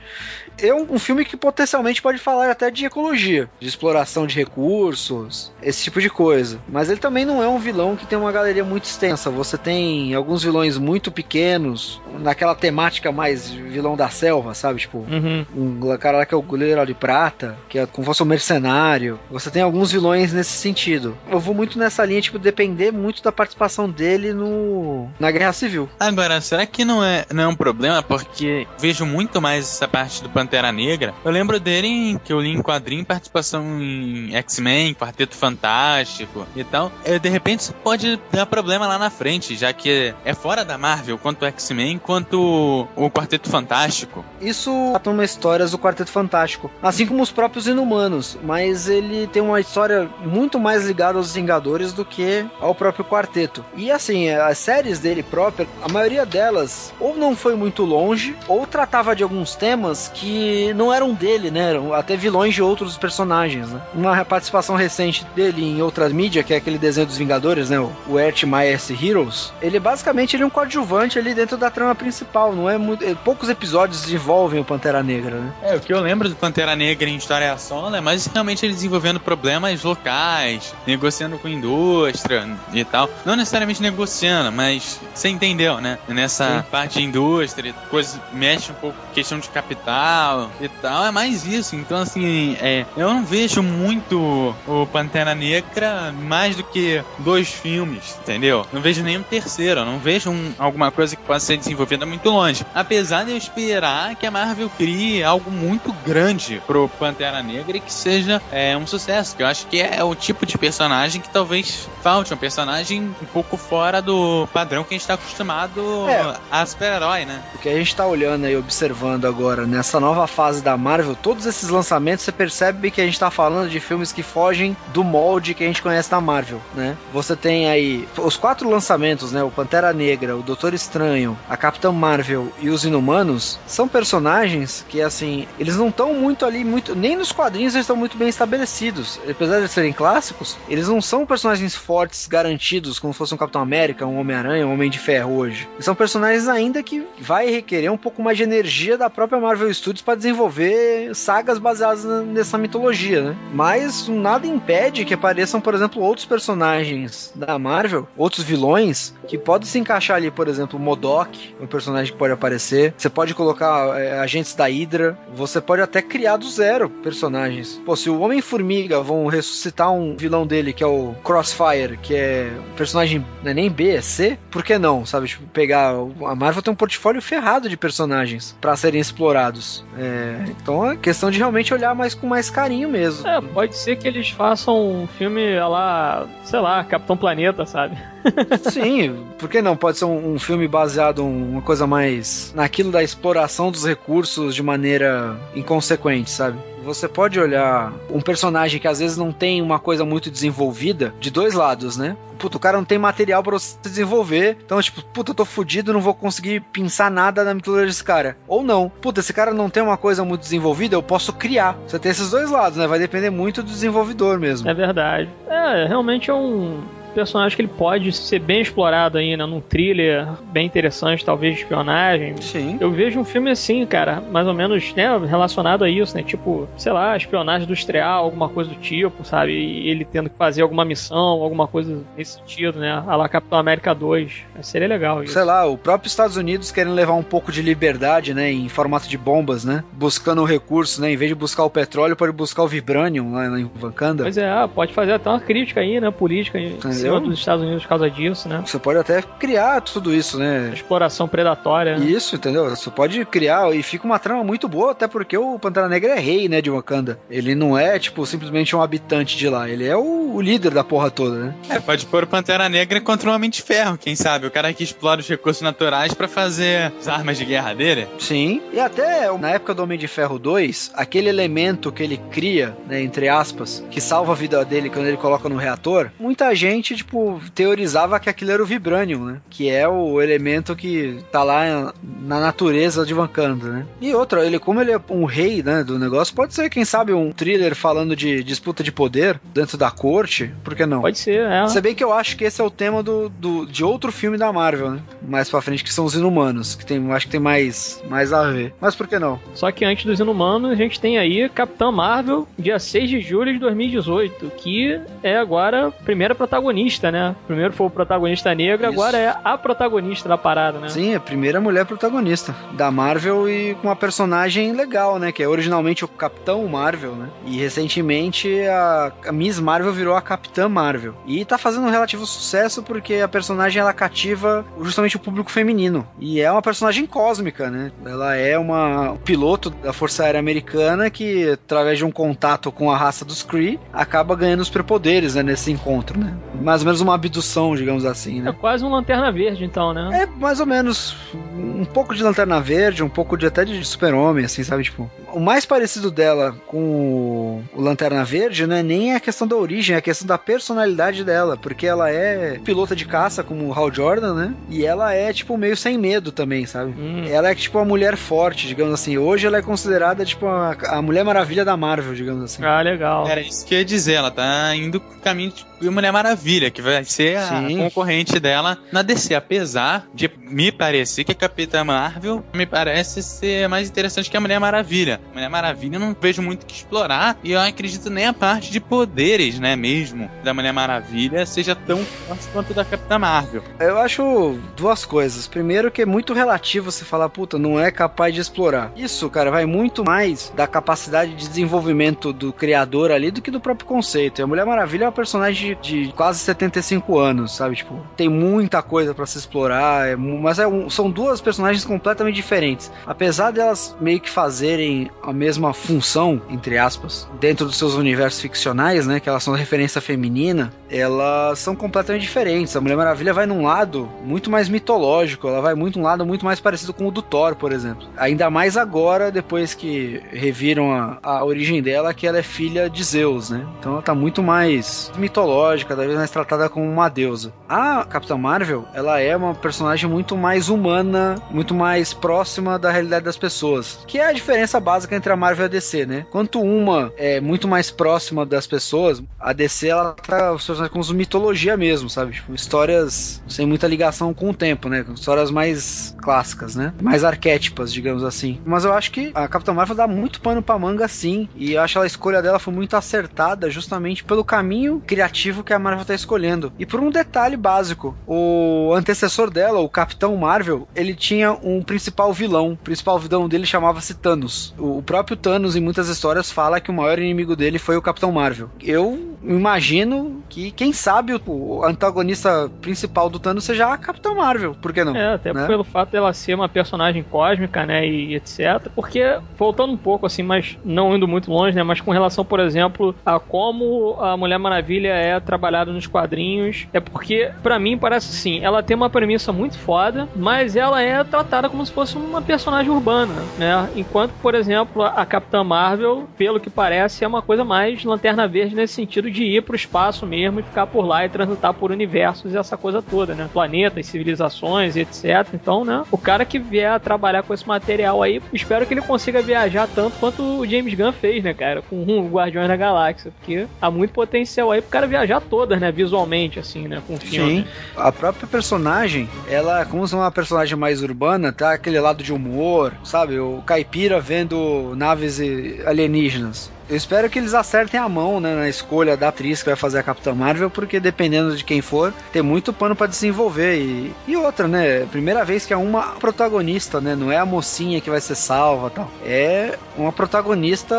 é um, um filme que potencialmente pode falar até de ecologia, de exploração de recursos, esse tipo de coisa. Mas ele também não é um vilão que tem uma galeria muito extensa. Você tem alguns vilões muito pequenos, naquela temática mais vilão da selva, sabe? Tipo, Uhum. um cara lá que é o goleiro de prata, que é como se fosse um mercenário. Você tem alguns vilões nesse sentido. Eu vou muito nessa linha, tipo, depender muito da participação dele no na Guerra Civil. Agora, será que não é, não é um problema? Porque vejo muito mais essa parte do Pantera Negra. Eu lembro dele em, que eu li em quadrinho, participação em X-Men, Quarteto Fantástico e tal. E, de repente isso pode dar problema lá na frente, já que é fora da Marvel, quanto o X-Men, quanto o Quarteto Fantástico. Isso toma histórias do Quarteto Fantástico, assim como os próprios Inumanos, mas ele tem uma história muito mais ligada aos Vingadores do que ao próprio Quarteto. E assim, as séries dele própria, a maioria delas ou não foi muito longe, ou tratava de alguns temas que não eram dele, né? Eram até vilões de outros personagens, né? Uma participação recente dele em outras mídias, que é aquele desenho dos Vingadores, né? O Earth Myers Heroes. Ele basicamente ele é um coadjuvante ali dentro da trama principal, não é muito, é, poucos episódios envolvem o Pantera Negra, né? É, o que eu lembro do Pantera Negra em História Solo é mais realmente ele desenvolvendo problemas locais, negociando com a indústria e tal. Não necessariamente negociando, mas você entendeu, né? Nessa Sim. parte de indústria, coisa mexe um pouco com questão de capital e tal, é mais isso. Então, assim, é, eu não vejo muito o Pantera Negra mais do que dois filmes, entendeu? Não vejo nenhum terceiro, não vejo um- alguma coisa que possa ser desenvolvida muito longe. Apesar de eu esperar que a Marvel crie algo muito grande pro Pantera Negra e que seja é, um sucesso, que eu acho que é o tipo de personagem que talvez falte, um personagem um pouco fora do padrão que a gente tá acostumado É. a super-herói, né? O que a gente tá olhando e observando agora nessa nova fase da Marvel, todos esses lançamentos, você percebe que a gente tá falando de filmes que fogem do molde que a gente conhece da Marvel, né? Você tem aí os quatro lançamentos, né? O Pantera Negra, o Doutor Estranho, a Capitã Marvel e os Inumanos, são personagens que, assim, eles não estão muito ali, muito. Nem nos quadrinhos eles estão muito bem estabelecidos. Apesar de serem clássicos, eles não são personagens fortes, garantidos, como se fosse um Capitão América, um Homem-Aranha, um Homem de Ferro hoje. São personagens ainda que vai requerer um pouco mais de energia da própria Marvel Studios para desenvolver sagas baseadas nessa mitologia, né? Mas nada impede que apareçam, por exemplo, outros personagens da Marvel, outros vilões, que podem se encaixar ali, por exemplo, Modok, um personagem que pode aparecer. Você pode colocar é, agentes da Hydra. Você pode até criar do zero personagens. Pô, se o Homem-Formiga vão ressuscitar um vilão dele, que é o Crossfire, que é um personagem não é nem B, é C, por que não? Sabe, tipo, pegar. A Marvel tem um portfólio ferrado de personagens para serem explorados. É, então é questão de realmente olhar mais com mais carinho mesmo. É, pode ser que eles façam um filme lá, sei lá, Capitão Planeta, sabe? Sim, por que não? Pode ser um, um filme baseado em uma coisa mais naquilo da exploração dos recursos de maneira inconsequente, sabe? Você pode olhar um personagem que às vezes não tem uma coisa muito desenvolvida de dois lados, né? Puta, o cara não tem material pra você desenvolver. Então, tipo, puta, eu tô fudido, não vou conseguir pensar nada na mitologia desse cara. Ou não. Puta, esse cara não tem uma coisa muito desenvolvida, eu posso criar. Você tem esses dois lados, né? Vai depender muito do desenvolvedor mesmo. É verdade. É, realmente é um. Personagem que ele pode ser bem explorado aí, né? Num thriller bem interessante, talvez de espionagem. Sim. Eu vejo um filme assim, cara, mais ou menos, né, relacionado a isso, né? Tipo, sei lá, espionagem industrial, alguma coisa do tipo, sabe? E ele tendo que fazer alguma missão, alguma coisa nesse sentido, né? A lá Capitão América 2. Seria legal isso. Sei lá, o próprio Estados Unidos querendo levar um pouco de liberdade, né? Em formato de bombas, né? Buscando o recurso, né? Em vez de buscar o petróleo, pode buscar o vibranium lá em Wakanda. Pois é, pode fazer até uma crítica aí, né? Política em cima dos Estados Unidos por causa disso, né? Você pode até criar tudo isso, né? Exploração predatória. Né? Isso, entendeu? Você pode criar e fica uma trama muito boa, até porque o Pantera Negra é rei, né? De Wakanda. Ele não é, tipo, simplesmente um habitante de lá. Ele é o, o líder da porra toda, né? É, pode pôr o Pantera Negra contra o Homem de Ferro, quem sabe? O cara que explora os recursos naturais para fazer as armas de guerra dele. Sim. E até na época do Homem de Ferro 2, aquele elemento que ele cria, né, entre aspas, que salva a vida dele quando ele coloca no reator, muita gente, tipo, teorizava que aquilo era o Vibranium, né? Que é o elemento que tá lá na natureza de Wakanda, né? E outra, ele, como ele é um rei, né, do negócio, pode ser, quem sabe, um thriller falando de disputa de poder dentro da corte, por que não? Pode ser, é. Se bem que eu acho que esse é o tema do, do, de outro filme da Marvel, né? Mais pra frente, que são os Inumanos, que tem, acho que tem mais, mais a ver. Mas por que não? Só que antes dos Inumanos, a gente tem aí Capitã Marvel, dia 6 de julho de 2018, que é agora a primeira protagonista, né? Primeiro foi o protagonista negro, Isso. agora é a protagonista da parada, né? Sim, a primeira mulher protagonista da Marvel e com uma personagem legal, né? Que é originalmente o Capitão Marvel, né? E recentemente a, a Miss Marvel virou a Capitã Marvel. E tá fazendo um relativo sucesso porque a personagem ela cativa justamente o público feminino. E é uma personagem cósmica, né? Ela é uma piloto da Força Aérea Americana que, através de um contato com a raça dos Kree, acaba ganhando os prepoderes, né? Nesse encontro, né? Mais ou menos uma abdução, digamos assim, né? É quase um Lanterna Verde, então, né? É mais ou menos um pouco de Lanterna Verde, um pouco de até de Super-Homem, assim, sabe? Tipo, o mais parecido dela com o Lanterna Verde não é nem a questão da origem, é a questão da personalidade dela, porque ela é pilota de caça, como o Hal Jordan, né? E ela é, tipo, meio sem medo também, sabe? Hum. Ela é, tipo, uma mulher forte, digamos assim. Hoje ela é considerada, tipo, a, a Mulher Maravilha da Marvel, digamos assim. Ah, legal. Era isso que eu ia dizer, ela tá indo pro caminho de Mulher Maravilha, que vai ser a Sim. concorrente dela na DC, apesar de me parecer que a Capitã Marvel me parece ser mais interessante que a Mulher Maravilha. Mulher Maravilha eu não vejo muito que explorar e eu acredito nem a parte de poderes, né, mesmo, da Mulher Maravilha seja tão forte quanto da Capitã Marvel. Eu acho duas coisas. Primeiro que é muito relativo você falar, puta, não é capaz de explorar. Isso, cara, vai muito mais da capacidade de desenvolvimento do criador ali do que do próprio conceito. E a Mulher Maravilha é uma personagem de, de quase 75 anos, sabe? Tipo, tem muita coisa para se explorar, é, mas é um, são duas personagens completamente diferentes. Apesar delas meio que fazerem a mesma função, entre aspas, dentro dos seus universos ficcionais, né? Que elas são referência feminina, elas são completamente diferentes. A Mulher Maravilha vai num lado muito mais mitológico, ela vai muito um lado muito mais parecido com o do Thor, por exemplo. Ainda mais agora, depois que reviram a, a origem dela, que ela é filha de Zeus, né? Então ela tá muito mais mitológica, cada vez mais tratada como uma deusa. A Capitã Marvel, ela é uma personagem muito mais humana, muito mais próxima da realidade das pessoas, que é a diferença básica entre a Marvel e a DC, né? Quanto uma é muito mais próxima das pessoas, a DC ela tá com mitologia mesmo, sabe? Tipo, histórias sem muita ligação com o tempo, né? Histórias mais clássicas, né? Mais arquétipas, digamos assim. Mas eu acho que a Capitã Marvel dá muito pano pra manga, sim. E eu acho que a escolha dela foi muito acertada, justamente pelo caminho criativo que a Marvel tá escolhendo. E por um detalhe básico: o antecessor dela, o Capitão Marvel, ele tinha um principal vilão. O principal vilão dele chamava-se Thanos. O próprio Thanos, em muitas histórias, fala que o maior inimigo dele foi o Capitão Marvel. Eu imagino que, quem sabe, o antagonista principal do Thanos seja a Capitão Marvel. Por que não? É, até né? pelo fato dela ser uma personagem cósmica, né, e etc. Porque, voltando um pouco, assim, mas não indo muito longe, né, mas com relação, por exemplo, a como a Mulher Maravilha é trabalhada nos quadrinhos, é porque, para mim, parece assim, ela tem uma premissa muito foda, mas ela é tratada como se fosse uma personagem urbana, né? Enquanto, por exemplo, a Capitã Marvel, pelo que parece, é uma coisa mais lanterna verde nesse sentido de ir pro espaço mesmo e ficar por lá e transitar por universos e essa coisa toda, né? Planetas, civilizações e etc. Então, né? O cara que vier trabalhar com esse material aí, espero que ele consiga viajar tanto quanto o James Gunn fez, né, cara? Com o Guardiões da Galáxia. Porque há muito potencial aí pro cara viajar todas, né? Visualmente, assim, né? Com o filme. Sim. A própria personagem, ela, como é uma personagem mais urbana, tá aquele lado de humor, sabe? O caipira vendo naves alienígenas. Eu espero que eles acertem a mão né, na escolha da atriz que vai fazer a Capitã Marvel, porque dependendo de quem for, tem muito pano para desenvolver. E, e outra, né? Primeira vez que é uma protagonista, né? Não é a mocinha que vai ser salva tal. É uma protagonista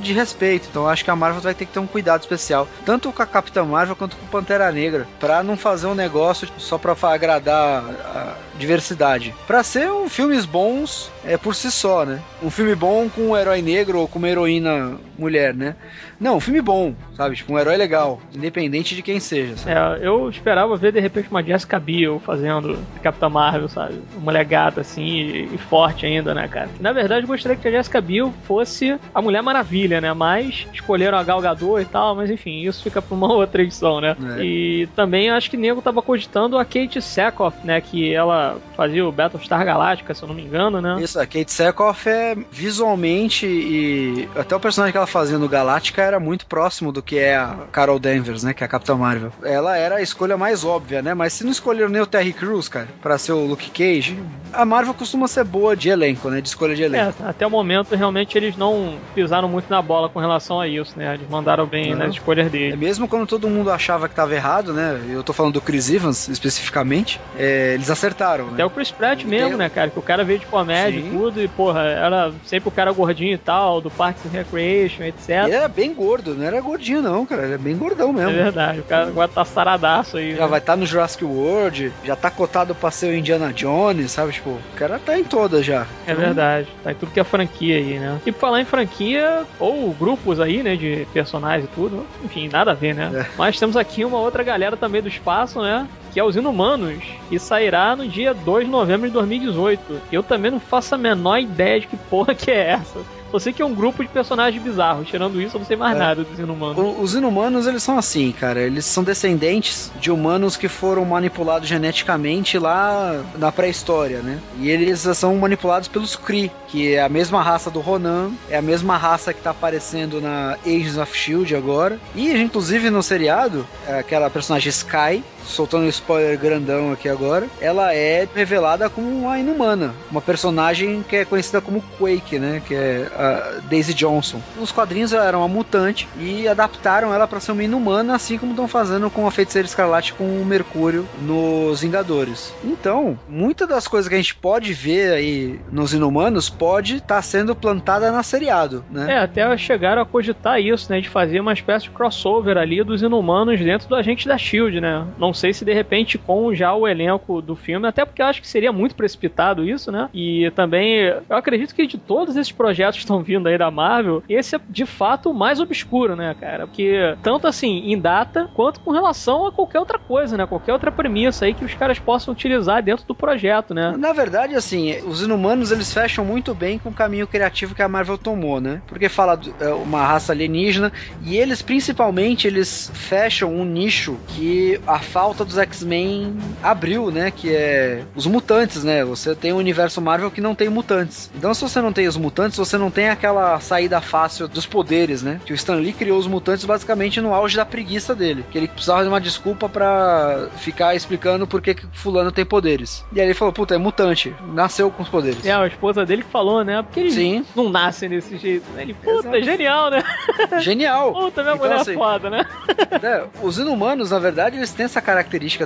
de respeito. Então acho que a Marvel vai ter que ter um cuidado especial, tanto com a Capitã Marvel quanto com o Pantera Negra, para não fazer um negócio só para agradar a diversidade. Para ser um filmes bons é por si só, né? Um filme bom com um herói negro ou com uma heroína mulher, né? Não, um filme bom, sabe? Tipo, um herói legal, independente de quem seja. Sabe? É, eu esperava ver de repente uma Jessica Biel fazendo Capitã Marvel, sabe? Uma mulher gata assim e, e, forte ainda, né, cara? Na verdade, eu gostaria que a Jessica Biel fosse a Mulher Maravilha, né? Mas escolheram a Gal Gadot e tal, mas enfim, isso fica pra uma outra edição, né? É. E também acho que nego tava cogitando a Kate Sackhoff, né? Que ela fazia o Battlestar Galactica, se eu não me engano, né? Isso, a Kate Sackhoff é visualmente e até o personagem que ela fazia no Galactica era muito próximo do que é a Carol Danvers, né? Que é a Capitã Marvel. Ela era a escolha mais óbvia, né? Mas se não escolheram nem o Terry Crews, cara, pra ser o Luke Cage, a Marvel costuma ser boa de elenco, né? De escolha de elenco. É, até o momento, realmente, eles não pisaram muito na bola com relação a isso, né? Eles mandaram bem não. nas escolhas dele. É mesmo quando todo mundo achava que tava errado, né? Eu tô falando do Chris Evans, especificamente, é, eles acertaram, né? Até o Chris Pratt mesmo, tem... né, cara? Que o cara veio de comédia Sim. e tudo, e, porra, era sempre o cara gordinho e tal, do Parks and Recreation, etc. Ele era bem gordo, não era gordinho, não, cara. Ele é bem gordão mesmo. É verdade, o cara agora tá saradaço aí. Já né? vai estar tá no Jurassic World, já tá cotado pra ser o Indiana Jones, sabe? Tipo, o cara tá em todas já. É então... verdade, tá em tudo que é franquia aí, né? E por falar em franquia, ou grupos aí, né, de personagens e tudo, enfim, nada a ver, né? É. Mas temos aqui uma outra galera também do espaço, né? que é os Inumanos, que sairá no dia 2 de novembro de 2018. Eu também não faço a menor ideia de que porra que é essa. Só sei que é um grupo de personagens bizarros. Tirando isso, eu não sei mais é. nada dos inumanos. O, os inumanos, eles são assim, cara. Eles são descendentes de humanos que foram manipulados geneticamente lá na pré-história, né? E eles são manipulados pelos Kree, que é a mesma raça do Ronan, é a mesma raça que tá aparecendo na Agents of Shield agora. E, inclusive, no seriado, é aquela personagem Sky, soltando um spoiler grandão aqui agora, ela é revelada como uma inumana, uma personagem que é conhecida como Quake, né? Que é a Daisy Johnson. Nos quadrinhos ela era uma mutante e adaptaram ela para ser uma inumana, assim como estão fazendo com a Feiticeira Escarlate com o Mercúrio nos Vingadores. Então, muitas das coisas que a gente pode ver aí nos Inumanos pode estar tá sendo plantada na seriado, né? É, até chegaram a cogitar isso, né? De fazer uma espécie de crossover ali dos Inumanos dentro do Agente da SHIELD, né? Não sei se de repente com já o elenco do filme, até porque eu acho que seria muito precipitado isso, né? E também, eu acredito que de todos esses projetos que estão vindo aí da Marvel, esse é de fato o mais obscuro, né, cara? Porque tanto assim em data quanto com relação a qualquer outra coisa, né? Qualquer outra premissa aí que os caras possam utilizar dentro do projeto, né? Na verdade, assim, os inumanos eles fecham muito bem com o caminho criativo que a Marvel tomou, né? Porque fala de é, uma raça alienígena e eles principalmente eles fecham um nicho que a falta dos X-Men abriu, né? Que é os mutantes, né? Você tem um universo Marvel que não tem mutantes. Então, se você não tem os mutantes, você não tem aquela saída fácil dos poderes, né? Que o Stan Lee criou os mutantes basicamente no auge da preguiça dele. Que ele precisava de uma desculpa para ficar explicando por que, que fulano tem poderes. E aí ele falou, puta, é mutante. Nasceu com os poderes. É, a esposa dele que falou, né? Porque ele Sim. não nasce desse jeito, né? Ele, puta, Exato. genial, né? Genial. Puta, minha então, mulher assim, foda, né? É, os inumanos, na verdade, eles têm essa característica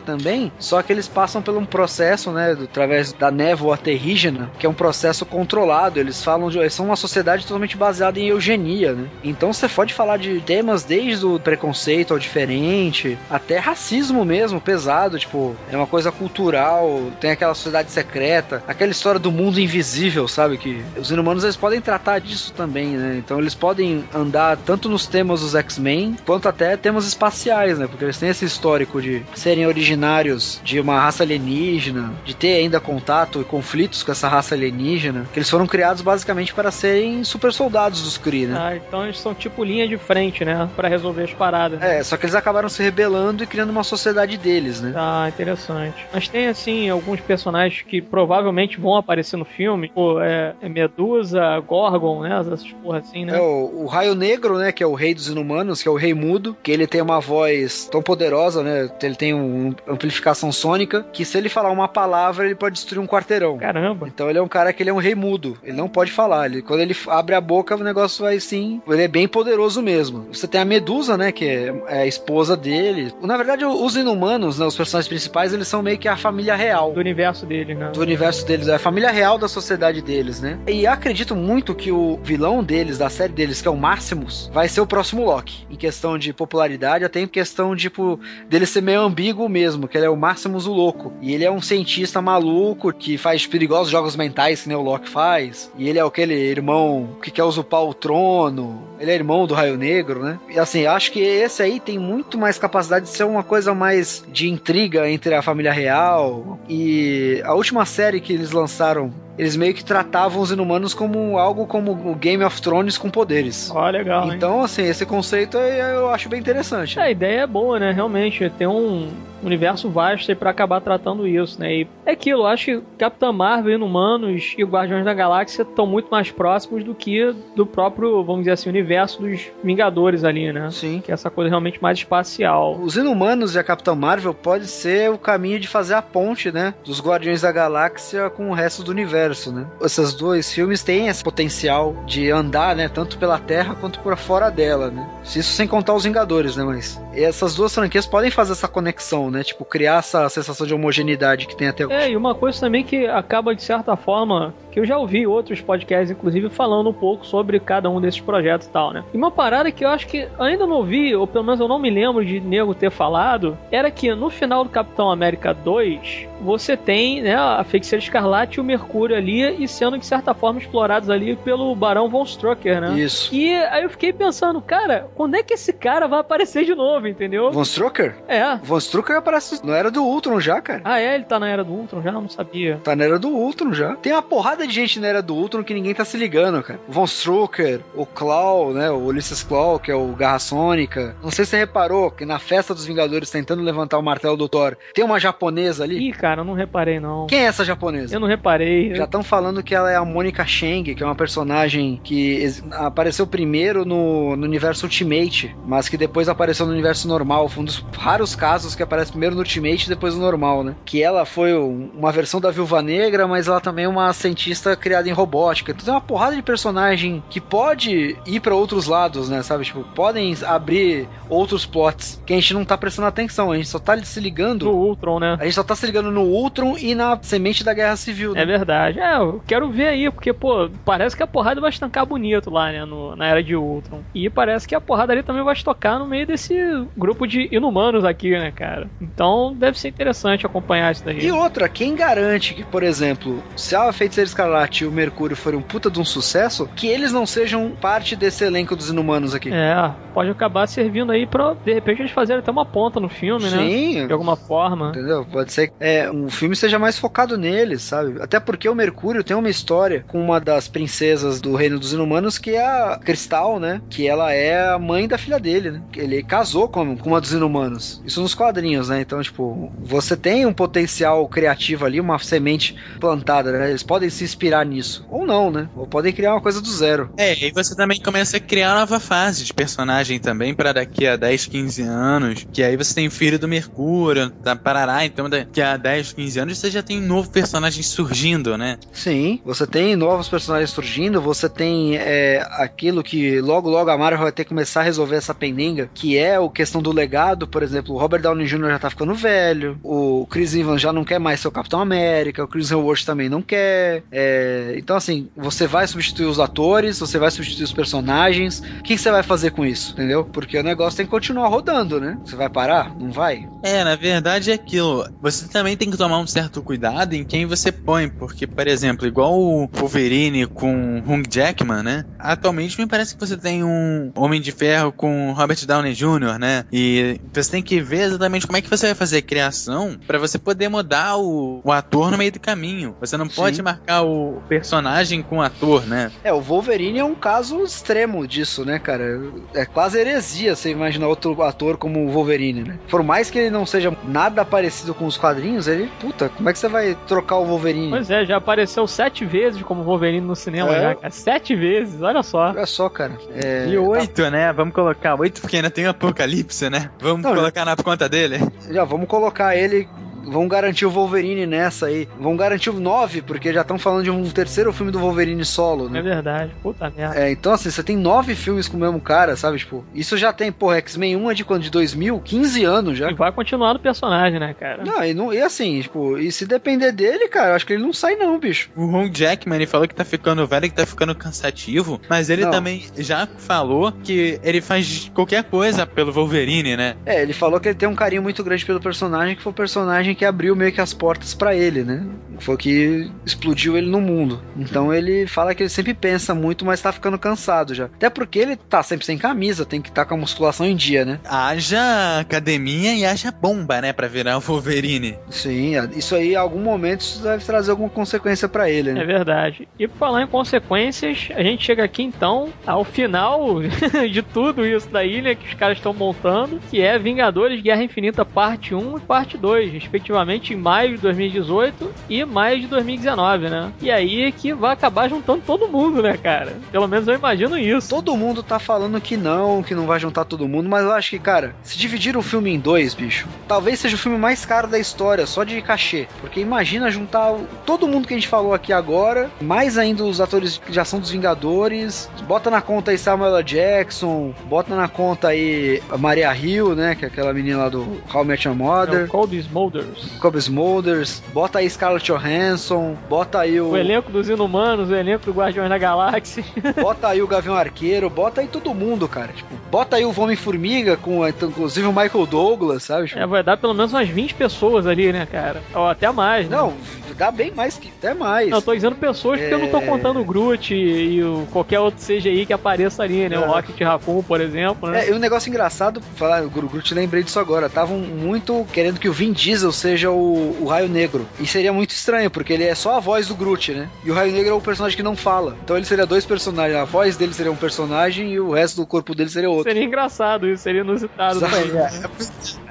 também, só que eles passam por um processo, né? Através da névoa terrígena, que é um processo controlado. Eles falam de. Eles são uma sociedade totalmente baseada em eugenia, né? Então você pode falar de temas desde o preconceito ao diferente, até racismo mesmo, pesado, tipo, é uma coisa cultural, tem aquela sociedade secreta, aquela história do mundo invisível, sabe? Que os inumanos eles podem tratar disso também, né? Então eles podem andar tanto nos temas dos X-Men, quanto até temas espaciais, né? Porque eles têm esse histórico de serem originários de uma raça alienígena, de ter ainda contato e conflitos com essa raça alienígena, que eles foram criados basicamente para serem super soldados dos Kree, né? Ah, então eles são tipo linha de frente, né? Pra resolver as paradas. É, só que eles acabaram se rebelando e criando uma sociedade deles, né? Ah, interessante. Mas tem, assim, alguns personagens que provavelmente vão aparecer no filme. É, é Medusa, Gorgon, né? Essas porra assim, né? É o, o Raio Negro, né? Que é o rei dos inumanos, que é o rei mudo, que ele tem uma voz tão poderosa, né? Ele tem uma amplificação sônica, que se ele falar uma palavra, ele pode destruir um quarteirão. Caramba. Então ele é um cara que ele é um rei mudo. Ele não pode falar. Ele, quando ele abre a boca, o negócio vai sim. Ele é bem poderoso mesmo. Você tem a Medusa, né? Que é, é a esposa dele. Na verdade, os inumanos, né, os personagens principais, eles são meio que a família real. Do universo deles, né? Do universo deles. É a família real da sociedade deles, né? E acredito muito que o vilão deles, da série deles, que é o Máximos, vai ser o próximo Loki. Em questão de popularidade, até em questão, tipo, dele ser meio ambíguo mesmo, que ele é o Máximos o Louco. E ele é um cientista maluco que faz perigosos jogos mentais, que nem o Loki faz. E ele é aquele irmão que quer usurpar o trono. Ele é irmão do Raio Negro, né? E assim, acho que esse aí tem muito mais capacidade de ser uma coisa mais de intriga entre a família real. E a última série que eles lançaram eles meio que tratavam os inumanos como algo como o Game of Thrones com poderes. Ó, legal. Então, hein? assim, esse conceito eu acho bem interessante. É, a ideia é boa, né? Realmente, tem um universo vasto para acabar tratando isso, né? E é aquilo, eu acho que Capitã Marvel, Inumanos e Guardiões da Galáxia estão muito mais próximos do que do próprio, vamos dizer assim, universo dos Vingadores ali, né? Sim. Que é essa coisa realmente mais espacial. Os Inumanos e a Capitã Marvel pode ser o caminho de fazer a ponte, né? Dos Guardiões da Galáxia com o resto do universo, né? Esses dois filmes têm esse potencial de andar, né? Tanto pela Terra quanto por fora dela, né? Isso sem contar os Vingadores, né? Mas essas duas franquias podem fazer essa conexão, né? Tipo, criar essa sensação de homogeneidade que tem até. É, e uma coisa também que acaba, de certa forma, que eu já ouvi outros podcasts, inclusive, falando um pouco sobre cada um desses projetos e tal, né? E uma parada que eu acho que ainda não ouvi, ou pelo menos eu não me lembro de nego ter falado, era que no final do Capitão América 2, você tem né, a Feiticeira Escarlate e o Mercúrio ali, e sendo de certa forma explorados ali pelo Barão Von Strucker, né? Isso. E aí eu fiquei pensando, cara, quando é que esse cara vai aparecer de novo, entendeu? Von Strucker? É. Von Strucker aparece na Era do Ultron já, cara. Ah, é? Ele tá na Era do Ultron já? Não sabia. Tá na Era do Ultron já. Tem uma porrada de gente na Era do Ultron que ninguém tá se ligando, cara. O Von Strucker, o Claw, né? O Ulysses Claw, que é o Garra Sônica. Não sei se você reparou que na festa dos Vingadores tentando levantar o martelo do Thor, tem uma japonesa ali. Ih, cara, eu não reparei não. Quem é essa japonesa? Eu não reparei. Já estão falando que ela é a Mônica Cheng, que é uma personagem que apareceu primeiro no, no universo Ultimate, mas que depois apareceu no universo normal. Foi um dos raros casos que aparece primeiro no Ultimate e depois no normal, né? Que ela foi uma versão da Viúva Negra, mas ela também é uma cientista criada em robótica. Então tem uma porrada de personagem que pode ir para outros lados, né? Sabe? Tipo, podem abrir outros plots que a gente não tá prestando atenção. A gente só tá se ligando. No Ultron, né? A gente só tá se ligando no Ultron e na semente da Guerra Civil. Né? É verdade. É, eu quero ver aí, porque, pô, parece que a porrada vai estancar bonito lá, né? No, na era de Ultron. E parece que a porrada ali também vai estocar no meio desse grupo de inumanos aqui, né, cara? Então deve ser interessante acompanhar isso daí. E outra, quem garante que, por exemplo, se a Feiticeira Escarlate e o Mercúrio forem um puta de um sucesso, que eles não sejam parte desse elenco dos inumanos aqui? É, pode acabar servindo aí pra, de repente, eles fazerem até uma ponta no filme, Sim, né? Sim. De alguma forma. Entendeu? Pode ser que é, um filme seja mais focado neles, sabe? Até porque o Mercúrio tem uma história com uma das princesas do Reino dos Inumanos, que é a Cristal, né? Que ela é a mãe da filha dele, né? Ele casou com, com uma dos Inumanos. Isso nos quadrinhos, né? Então, tipo, você tem um potencial criativo ali, uma semente plantada, né? Eles podem se inspirar nisso. Ou não, né? Ou podem criar uma coisa do zero. É, e você também começa a criar uma nova fase de personagem também para daqui a 10, 15 anos. Que aí você tem o filho do Mercúrio, da Parará, então daqui a 10, 15 anos você já tem um novo personagem surgindo, né? Sim, você tem novos personagens surgindo, você tem é, aquilo que logo logo a Marvel vai ter que começar a resolver essa pendenga, que é a questão do legado, por exemplo, o Robert Downey Jr. já tá ficando velho, o Chris Evans já não quer mais ser o Capitão América, o Chris Hemsworth também não quer. É, então assim, você vai substituir os atores, você vai substituir os personagens. O que você vai fazer com isso, entendeu? Porque o negócio tem que continuar rodando, né? Você vai parar? Não vai? É, na verdade é aquilo. Você também tem que tomar um certo cuidado em quem você põe, porque, por exemplo, igual o Wolverine com Hugh Jackman, né? Atualmente me parece que você tem um Homem de Ferro com Robert Downey Jr., né? E você tem que ver exatamente como é que você vai fazer a criação para você poder mudar o, o ator no meio do caminho. Você não pode Sim. marcar o personagem com o ator, né? É, o Wolverine é um caso extremo disso, né, cara? É quase heresia você imaginar outro ator como o Wolverine, né? Por mais que ele não seja nada parecido com os quadrinhos, ele, puta, como é que você vai trocar o Wolverine? Pois é, já apareceu sete vezes como Wolverine no cinema é. já, cara. Sete vezes, olha só. Olha só, cara. É... E oito, tá... né? Vamos colocar oito porque ainda tem o Apocalipse, né? Vamos não, colocar já... na conta dele. Já, vamos colocar ele vão garantir o Wolverine nessa aí. Vão garantir o 9, porque já estão falando de um terceiro filme do Wolverine solo, né? É verdade. Puta merda. É, então assim, você tem nove filmes com o mesmo cara, sabe? Tipo, isso já tem, porra, X-Men 1 é de quando? De 2000? 15 anos já. E vai continuar no personagem, né, cara? Não, e, não, e assim, tipo, e se depender dele, cara, eu acho que ele não sai não, bicho. O Ron Jackman, ele falou que tá ficando velho, que tá ficando cansativo, mas ele não. também já falou que ele faz qualquer coisa pelo Wolverine, né? É, ele falou que ele tem um carinho muito grande pelo personagem, que foi o personagem que abriu meio que as portas para ele, né? Foi o que explodiu ele no mundo. Então ele fala que ele sempre pensa muito, mas tá ficando cansado já. Até porque ele tá sempre sem camisa, tem que estar tá com a musculação em dia, né? Haja academia e haja bomba, né? Pra virar o Wolverine. Sim, isso aí em algum momento isso deve trazer alguma consequência para ele, né? É verdade. E por falar em consequências, a gente chega aqui então ao final de tudo isso daí, né? Que os caras estão montando, que é Vingadores Guerra Infinita Parte 1 e Parte 2, respectivamente em maio de 2018 e maio de 2019, né? E aí que vai acabar juntando todo mundo, né, cara? Pelo menos eu imagino isso. Todo mundo tá falando que não, que não vai juntar todo mundo, mas eu acho que, cara, se dividir o filme em dois, bicho, talvez seja o filme mais caro da história, só de cachê. Porque imagina juntar todo mundo que a gente falou aqui agora, mais ainda os atores que já são dos Vingadores, bota na conta aí Samuel L. Jackson, bota na conta aí a Maria Hill, né, que é aquela menina lá do How Met Your Mother. É Colby Smulders. Colby Smulders, bota aí Scarlett Johansson, bota aí o... O elenco dos Inumanos, o elenco do Guardiões da Galáxia. bota aí o Gavião Arqueiro, bota aí todo mundo, cara. Tipo, bota aí o Homem-Formiga, com inclusive o Michael Douglas, sabe? Tipo... É, vai dar pelo menos umas 20 pessoas ali, né, cara? Ou até mais, né? Não, dá bem mais que até mais. Não, tô dizendo pessoas porque é... eu não tô é. contando o Groot e, e o, qualquer outro CGI que apareça ali, né? É. O Rocket Raccoon, por exemplo, né? É, e um negócio engraçado, falar, o Groot, lembrei disso agora, estavam muito querendo que o Vin Diesel seja o, o Raio Negro. E seria muito estranho, porque ele é só a voz do Groot, né? E o Raio Negro é o personagem que não fala. Então ele seria dois personagens. A voz dele seria um personagem e o resto do corpo dele seria outro. Seria engraçado isso, seria inusitado também. É.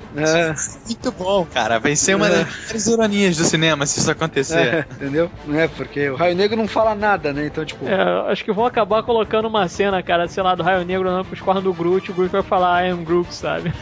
Muito bom, cara. Vai ser uma é. das melhores ironias do cinema se isso acontecer. É, entendeu? É, porque o Raio Negro não fala nada, né? Então, tipo. É, acho que vão acabar colocando uma cena, cara, sei lá, do Raio Negro andando pros cornos do Groot, o Groot vai falar I am Groot, sabe?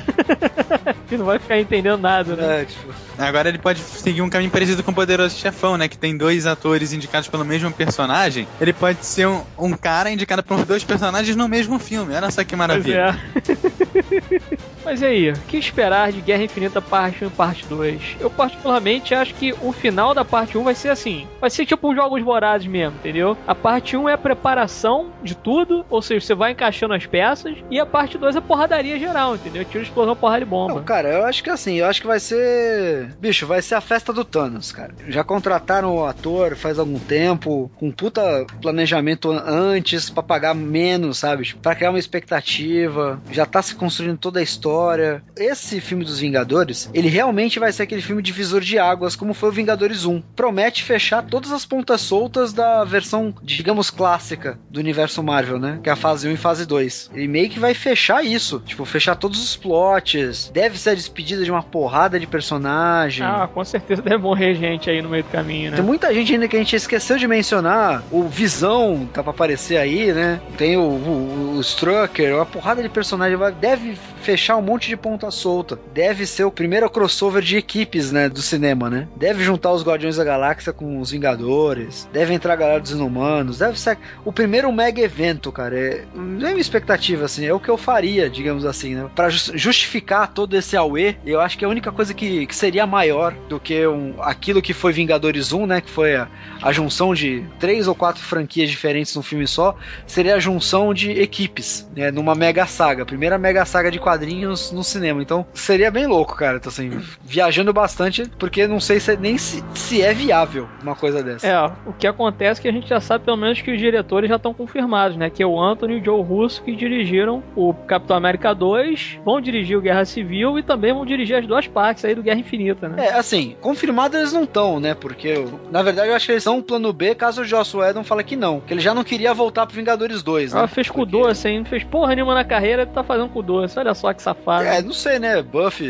que não vai ficar entendendo nada, né? É, tipo. Agora ele pode seguir um caminho parecido com o Poderoso Chefão, né? Que tem dois atores indicados pelo mesmo personagem. Ele pode ser um, um cara indicado por dois personagens no mesmo filme. Olha só que maravilha. Pois é. Mas e aí, o que esperar de Guerra Infinita Parte 1 e Parte 2? Eu particularmente acho que o final da Parte 1 vai ser assim. Vai ser tipo um Jogos Vorazes mesmo, entendeu? A Parte 1 é a preparação de tudo, ou seja, você vai encaixando as peças, e a Parte 2 é porradaria geral, entendeu? Tiro, explosão, porrada de bomba. Não, cara, eu acho que assim, eu acho que vai ser... Bicho, vai ser a festa do Thanos, cara. Já contrataram o ator faz algum tempo, com puta planejamento antes, para pagar menos, sabe? Pra criar uma expectativa. Já tá se construindo toda a história história. Esse filme dos Vingadores, ele realmente vai ser aquele filme divisor de águas, como foi o Vingadores 1. Promete fechar todas as pontas soltas da versão, digamos, clássica do universo Marvel, né? Que é a fase 1 e fase 2. Ele meio que vai fechar isso. Tipo, fechar todos os plots. Deve ser a despedida de uma porrada de personagem. Ah, com certeza deve morrer gente aí no meio do caminho, né? Tem muita gente ainda que a gente esqueceu de mencionar. O Visão tá pra aparecer aí, né? Tem o, o, o Strucker, uma porrada de personagem. Deve fechar um monte de ponta solta. Deve ser o primeiro crossover de equipes, né, do cinema, né? Deve juntar os Guardiões da Galáxia com os Vingadores. Deve entrar a galera dos Inumanos. Deve ser o primeiro mega evento, cara. É, não é uma expectativa, assim. É o que eu faria, digamos assim, né? Pra justificar todo esse auê, eu acho que a única coisa que, que seria maior do que um, aquilo que foi Vingadores 1, né? Que foi a, a junção de três ou quatro franquias diferentes num filme só, seria a junção de equipes, né? Numa mega saga. Primeira mega saga de quadrinhos no, no cinema. Então seria bem louco, cara. Então, assim, viajando bastante, porque não sei se, nem se, se é viável uma coisa dessa. É, o que acontece é que a gente já sabe pelo menos que os diretores já estão confirmados, né? Que é o Anthony e o Joe Russo que dirigiram o Capitão América 2, vão dirigir o Guerra Civil e também vão dirigir as duas partes aí do Guerra Infinita, né? É, assim, confirmados eles não estão, né? Porque, na verdade, eu acho que eles são um plano B caso o Joss Whedon fale que não. Que ele já não queria voltar pro Vingadores 2, né? Ela fez com o doce, hein? Não fez porra nenhuma na carreira, tá fazendo com o doce. Olha só que safado. É, não sei, né? Buff,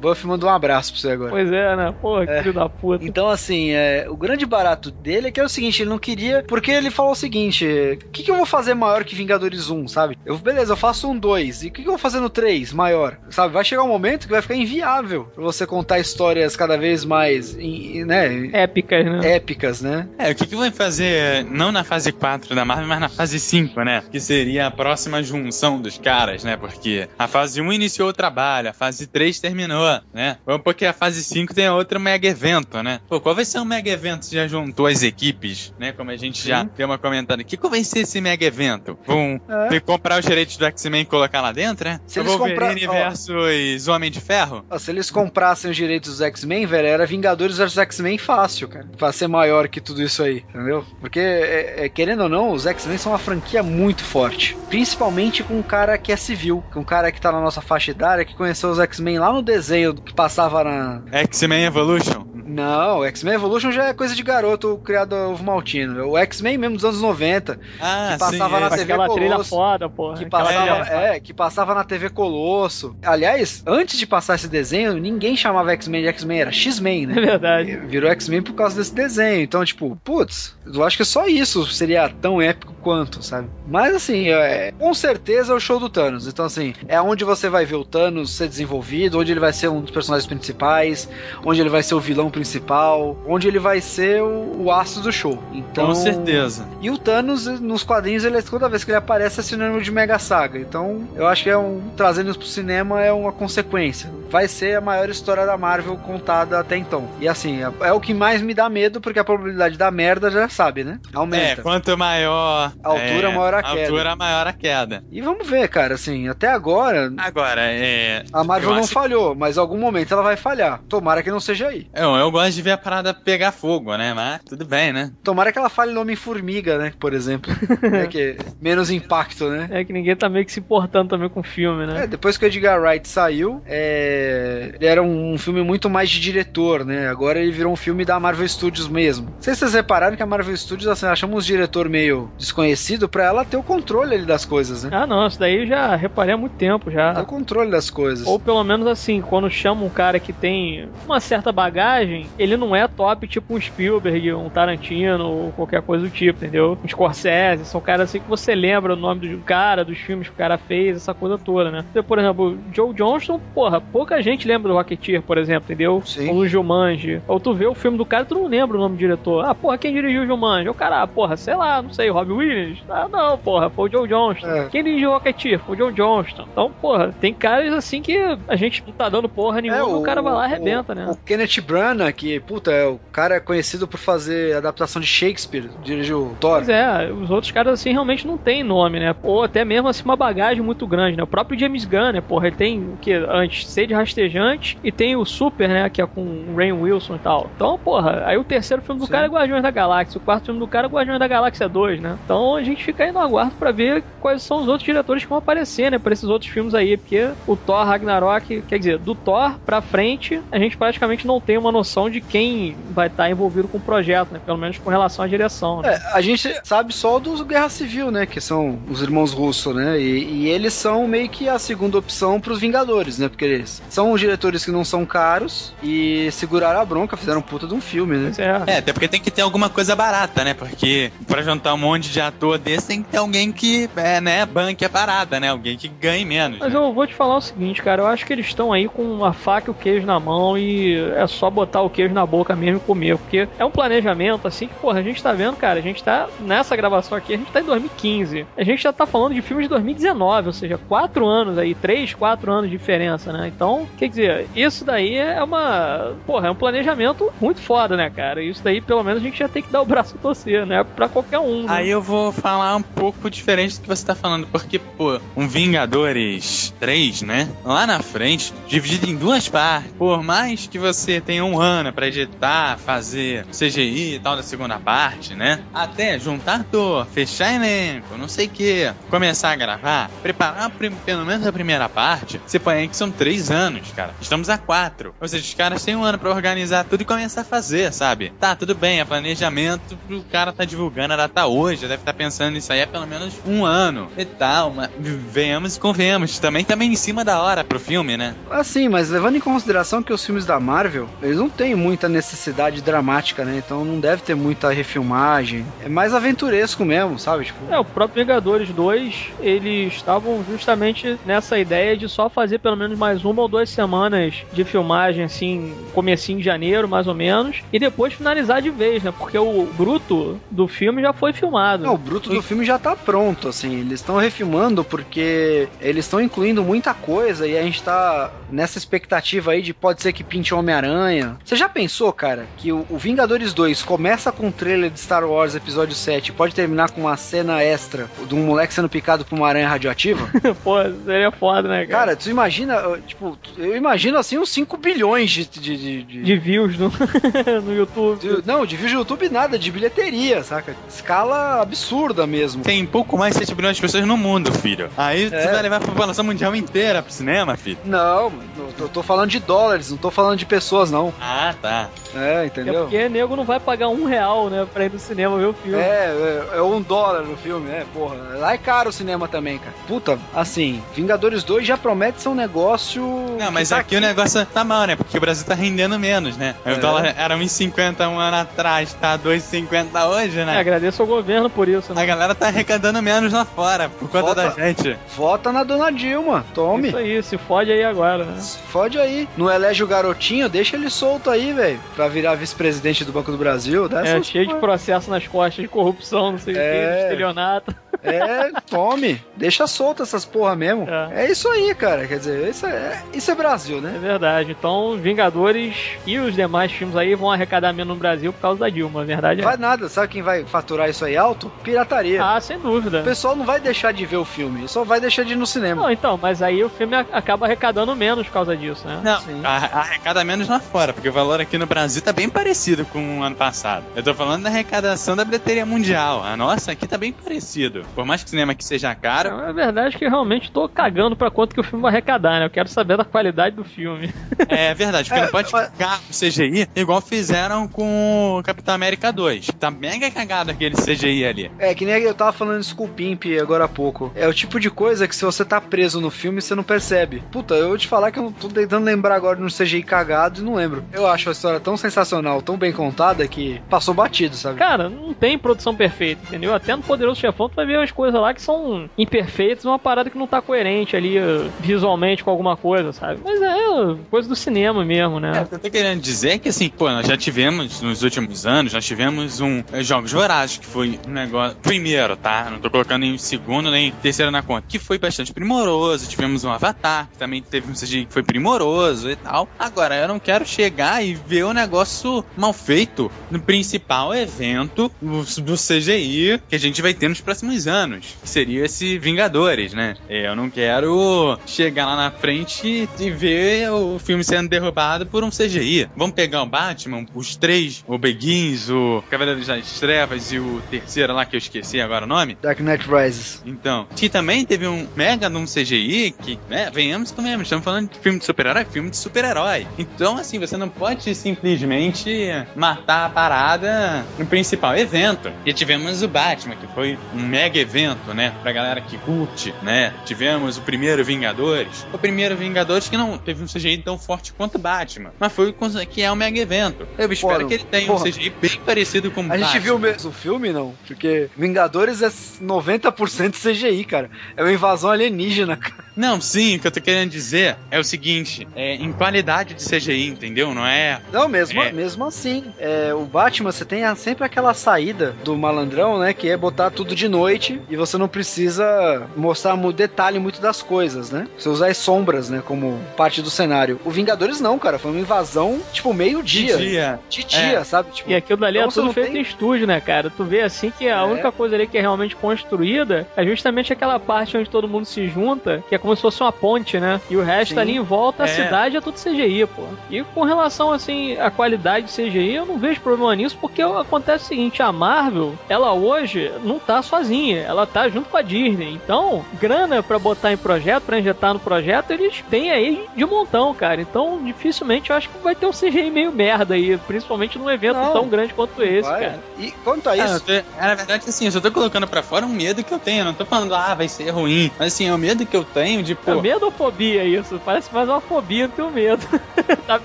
Buff mandou um abraço pra você agora. Pois é, né? Porra, É. filho da puta. Então, assim, é, o grande barato dele é que é o seguinte, ele não queria. Porque ele falou o seguinte: o que, que eu vou fazer maior que Vingadores 1, sabe? Eu, beleza, eu faço um 2. E o que, que eu vou fazer no 3 maior? Sabe? Vai chegar um momento que vai ficar inviável pra você contar histórias cada vez mais, né? Épicas, né? Épicas, né? É, o que, que vai fazer, não na fase 4 da Marvel, mas na fase 5, né? Que seria a próxima junção dos caras, né? Porque a fase 1 iniciou o trabalho, a fase 3 terminou, né? Porque a fase 5 tem outro mega evento, né? Pô, qual vai ser o mega evento que já juntou as equipes, né? Como a gente já Sim. deu uma comentando. O que, que vai ser esse mega evento? Vão É. comprar os direitos do X-Men e colocar lá dentro, né? Se eles comprar- versus Homem de Ferro? Se eles comprassem os direitos dos X-Men, velho, era Vingadores vs X-Men fácil, cara. Pra ser maior que tudo isso aí, entendeu? Porque, é- é, querendo ou não, os X-Men são uma franquia muito forte. Principalmente com um cara que é civil, com um cara que tá na nossa faixa etária, que conheceu os X-Men lá no desenho que passava na. X-Men Evolution? Não, X-Men Evolution já é coisa de garoto criado ovo maltino. O X-Men mesmo dos anos 90, Ah, Que passava sim, na é. Com TV aquela Colosso, foda, porra. que passava, é, que passava na TV Colosso. Aliás, antes de passar esse desenho, ninguém chamava X-Men de X-Men, era X-Men, né? É verdade. Virou X-Men por causa desse desenho. Então, tipo, putz, eu acho que só isso seria tão épico quanto, sabe? Mas assim, é, com certeza é o show do Thanos. Então, assim, é onde você vai ver o Thanos ser desenvolvido, onde ele vai ser um dos personagens principais, onde ele vai ser o vilão principal, onde ele vai ser o, o astro do show. Então, Com certeza. e o Thanos, nos quadrinhos, ele, toda vez que ele aparece, é sinônimo de Mega Saga. Então, eu acho que é um. Trazendo isso pro cinema é uma consequência. Vai ser a maior história da Marvel contada até então. E assim, é, é o que mais me dá medo, porque a probabilidade da merda já sabe, né? É, Aumenta. quanto maior A altura, é, maior a queda. altura, maior a queda. E vamos ver, cara, assim, até agora. Agora, é. A Marvel não acho- falhou, mas em algum momento ela vai falhar. Tomara que não seja aí. Eu, eu gosto de ver a parada pegar fogo, né? Mas tudo bem, né? Tomara que ela fale no Homem-Formiga, né? Por exemplo. é que menos impacto, né? É que ninguém tá meio que se importando também com o filme, né? É, depois que o Edgar Wright saiu, é, ele era um, filme muito mais de diretor, né? Agora ele virou um filme da Marvel Studios mesmo. Não sei se vocês repararam que a Marvel Studios, assim, ela chama um diretor meio desconhecido pra ela ter o controle ali das coisas, né? Ah, não, isso daí eu já reparei há muito tempo já. Ter o controle das coisas. Ou pelo menos assim, quando chama um cara que tem uma certa bagagem, ele não é top tipo um Spielberg, um Tarantino ou qualquer coisa do tipo, entendeu? Um Scorsese, são caras assim que você lembra o nome do cara, dos filmes que o cara fez, essa coisa toda, né? Então, por exemplo, Joe Johnston, porra, pouca gente lembra do Rocketeer, por exemplo, entendeu? Sim. Ou do Jumanji. Ou tu vê o filme do cara, tu não lembra o nome do diretor. Ah, porra, quem dirigiu o Jumanji? O cara, ah, porra, sei lá, não sei, o Robbie Williams? Ah, não, porra, foi o Joe Johnston. É. Quem dirigiu o Rocketeer? Foi o Joe Johnston. Então, porra, tem caras assim que a gente não tá dando porra nenhuma, e o, cara vai lá e arrebenta, o, né? O Kenneth Branagh, que, puta, é, o cara é conhecido por fazer adaptação de Shakespeare, dirigiu Thor. Pois é, os outros caras assim realmente não tem nome, né? Ou até mesmo assim uma bagagem muito grande, né? O próprio James Gunn, né? Porra, ele tem o que antes Sede Rastejante e tem o Super, né? Que é com o Rain Wilson e tal. Então, porra, aí o terceiro filme do Sim. cara é Guardiões da Galáxia, o quarto filme do cara é Guardiões da Galáxia 2, né? Então a gente fica aí no aguardo pra ver quais são os outros diretores que vão aparecer, né? Pra esses outros filmes aí, porque o Thor Ragnarok, quer dizer, do Thor pra frente, a gente praticamente não tem uma noção de quem vai estar envolvido com o projeto, né? Pelo menos com relação à direção. Né? É, a gente sabe só dos Guerra Civil, né? Que são os irmãos russos, né? E, e eles são meio que a segunda opção pros Vingadores, né? Porque eles são os diretores que não são caros e seguraram a bronca, fizeram puta de um filme, né? É. É, até porque tem que ter alguma coisa barata, né? Porque pra juntar um monte de ator desse tem que ter alguém que, é, né, banque a parada, né? Alguém que ganhe menos. Mas né? eu vou te falar o seguinte, cara, eu acho que eles estão aí com a faca e o queijo na mão e é só botar botar o queijo na boca mesmo e comer. Porque é um planejamento, assim, que, porra, a gente tá vendo, cara, a gente tá nessa gravação aqui, a gente tá em 2015. A gente já tá falando de filmes de 2019, ou seja, quatro anos aí, três, quatro anos de diferença, né? Então, quer dizer, isso daí é uma. Porra, é um planejamento muito foda, né, cara? Isso daí, pelo menos, a gente já tem que dar o braço a torcer, né? Pra qualquer um. Né? Aí eu vou falar um pouco diferente do que você tá falando, porque, pô, um Vingadores 3, né? Lá na frente, dividido em duas partes. Por mais que você tenha um ano para editar, fazer CGI e tal da segunda parte, né? Até juntar ator, fechar elenco, não sei o que, começar a gravar, preparar pelo menos a primeira parte, você põe aí que são três anos, cara. Estamos a quatro. Ou seja, os caras têm um ano para organizar tudo e começar a fazer, sabe? Tá, tudo bem, é planejamento, o cara tá divulgando a data hoje, deve estar tá pensando nisso aí há pelo menos um ano e tal, mas venhamos e convenhamos. Também também em cima da hora pro filme, né? Assim, mas levando em consideração que os filmes da Marvel, eles não têm muita necessidade dramática, né? Então não deve ter muita refilmagem. É mais aventuresco mesmo, sabe? Tipo... É, o próprio Vingadores 2, eles estavam justamente nessa ideia de só fazer pelo menos mais uma ou duas semanas de filmagem, assim, comecinho de janeiro, mais ou menos, e depois finalizar de vez, né? Porque o bruto do filme já foi filmado. Não, o bruto do filme já tá pronto, assim. Eles estão refilmando porque eles estão incluindo muita coisa e a gente tá nessa expectativa aí de pode ser que pinte Homem-Aranha. Você já pensou, cara, que o, o, Vingadores 2 começa com um trailer de Star Wars Episódio 7 e pode terminar com uma cena extra de um moleque sendo picado por uma aranha radioativa? Pô, seria foda, né, cara? Cara, tu imagina, tipo, eu imagino assim uns 5 bilhões de. De, de, de... de views no, no YouTube. De, não, de views no YouTube nada, de bilheteria, saca? Escala absurda mesmo. Tem pouco mais de 7 bilhões de pessoas no mundo, filho. Aí é. você vai levar a população mundial inteira pro cinema, filho. Não, eu tô falando de dólares, não tô falando de pessoas, não. Ah, tá. É, entendeu? É porque nego não vai pagar um real, né, pra ir no cinema ver o filme. É, é, é um dólar no filme, é, porra. Lá é caro o cinema também, cara. Puta, assim, Vingadores 2 já promete ser um negócio. Não, mas tá aqui, aqui, o negócio tá mal, né? Porque o Brasil tá rendendo menos, né? É. O dólar era 1,50 um ano atrás, tá 2,50 hoje, né? É, agradeço ao governo por isso, né? A galera tá arrecadando menos lá fora, por conta Vota, da gente. Vota na dona Dilma, tome. Isso aí, se fode aí agora, né? Se fode aí. Não elege o garotinho, deixa ele solto aí, velho. Pra virar vice-presidente do Banco do Brasil. É, cheio de processo nas costas de corrupção, não sei o é... que, de estelionato. É, tome. Deixa solta essas porra mesmo. É. é. isso aí, cara. Quer dizer, isso é, isso é Brasil, né? É verdade. Então, Vingadores e os demais filmes aí vão arrecadar menos no Brasil por causa da Dilma, verdade é. Vai nada. Sabe quem vai faturar isso aí alto? Pirataria. Ah, sem dúvida. O pessoal não vai deixar de ver o filme, só vai deixar de ir no cinema. Não, então, mas aí o filme acaba arrecadando menos por causa disso, né? Não, Sim. arrecada menos lá fora, porque o valor aqui no Brasil tá bem parecido com o ano passado. Eu tô falando da arrecadação da bilheteria mundial. A nossa aqui tá bem parecido. Por mais que o cinema aqui seja caro. É verdade que realmente tô cagando pra quanto que o filme vai arrecadar, né? Eu quero saber da qualidade do filme. É verdade, porque é, não pode cagar o CGI igual fizeram com o Capitão América 2. Tá mega cagado aquele CGI ali. É, que nem eu tava falando isso com o Pimp agora há pouco. É o tipo de coisa que se você tá preso no filme, você não percebe. Puta, eu vou te falar que eu tô tentando lembrar agora de um CGI cagado e não lembro. Eu acho a história tão sensacional, tão bem contada que passou batido, sabe? Cara, não tem produção perfeita, entendeu? Até no Poderoso Chefão tu vai ver as coisas lá que são imperfeitas, uma parada que não tá coerente ali uh, visualmente com alguma coisa, sabe? Mas é coisa do cinema mesmo, né? É, eu tô querendo dizer que assim, pô, nós já tivemos nos últimos anos, nós tivemos um é, Jogos Vorazes, que foi um negócio. Primeiro, tá? Não tô colocando em segundo nem terceiro na conta, que foi bastante primoroso. Tivemos um Avatar, que também teve um CGI que foi primoroso e tal. Agora, eu não quero chegar e ver o negócio mal feito no principal evento do CGI que a gente vai ter nos próximos anos que seria esse Vingadores, né? É, eu não quero chegar lá na frente e ver o filme sendo derrubado por um CGI. Vamos pegar o Batman, os três, o Begins, o Cavaleiro das Trevas e o terceiro lá que eu esqueci agora o nome. Dark Knight Rises. Então, que também teve um mega num CGI que, né, venhamos e comemos. Estamos falando de filme de super-herói, filme de super-herói. Então, assim, você não pode simplesmente matar a parada no principal evento. E tivemos o Batman, que foi um mega evento né? Pra galera que curte, né? Tivemos o primeiro Vingadores. O primeiro Vingadores que não teve um CGI tão forte quanto Batman, mas foi que é um mega evento. Eu espero porra, que ele tenha porra. um CGI bem parecido com A Batman. gente viu mesmo o filme, não? Porque Vingadores é 90% CGI, cara. É uma invasão alienígena, cara. Não, sim, o que eu tô querendo dizer é o seguinte: é, em qualidade de CGI, entendeu? Não é. Não, mesmo, É. mesmo assim. É, o Batman, você tem sempre aquela saída do malandrão, né? Que é botar tudo de noite e você não precisa mostrar o detalhe muito das coisas, né? Você usar as sombras, né? Como parte do cenário. O Vingadores não, cara. Foi uma invasão, tipo, meio-dia. Dia. De dia, É. sabe? Tipo, E aquilo dali Então é tudo não feito tem- em estúdio, né, cara? Tu vê assim que a É. única coisa ali que é realmente construída é justamente aquela parte onde todo mundo se junta, que é como se fosse uma ponte, né? E o resto Sim. ali em volta, a É. cidade é tudo CGI, pô. E com relação, assim, à qualidade de CGI, eu não vejo problema nisso, porque acontece o seguinte, a Marvel, ela hoje não tá sozinha, ela tá junto com a Disney. Então, grana pra botar em projeto, pra injetar no projeto, eles têm aí de montão, cara. Então, dificilmente eu acho que vai ter um CGI meio merda aí, principalmente num evento Não. tão grande quanto esse, vai. cara. E quanto a Ah, isso, tô- é, na verdade, assim, eu só tô colocando pra fora um medo que eu tenho. Eu não tô falando, ah, vai ser ruim. Mas assim, é o medo que eu tenho de, É pô. medo ou fobia isso? Parece mais uma fobia do que um medo. tá,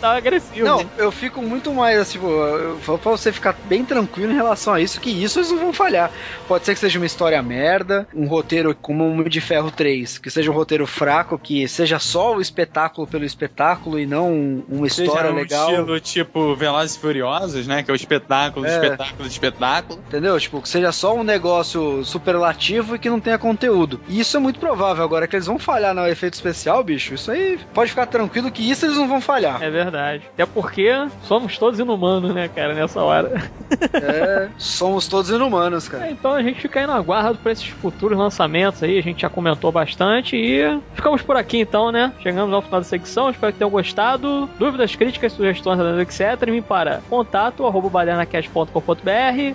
tá agressivo. Não, eu fico muito mais assim, tipo, eu falo pra você ficar bem tranquilo em relação a isso, que isso eles não vão falhar. Pode ser que seja uma história merda, um roteiro como o Homem de Ferro 3, que seja um roteiro fraco, que seja só o espetáculo pelo espetáculo e não um- uma Seja história um legal. estilo tipo Velozes e Furiosos, né? Que é o espetáculo, É. espetáculo, do espetáculo. Entendeu? Tipo, que seja só um negócio superlativo e que não tenha conteúdo. E isso é muito provável. Agora que eles vão falhar no efeito especial, bicho, isso aí pode ficar tranquilo que isso eles não vão falhar. É verdade. Até porque somos todos inumanos, né, cara, nessa hora. É, somos todos inumanos, cara. É, então a gente fica aí no aguardo pra esses futuros lançamentos aí, a gente já comentou bastante e ficamos por aqui então, né? Chegamos ao final da secção, espero que tenham gostado. Dúvidas, críticas, sugestões, etc. Me para contato arroba badernaCast.com.br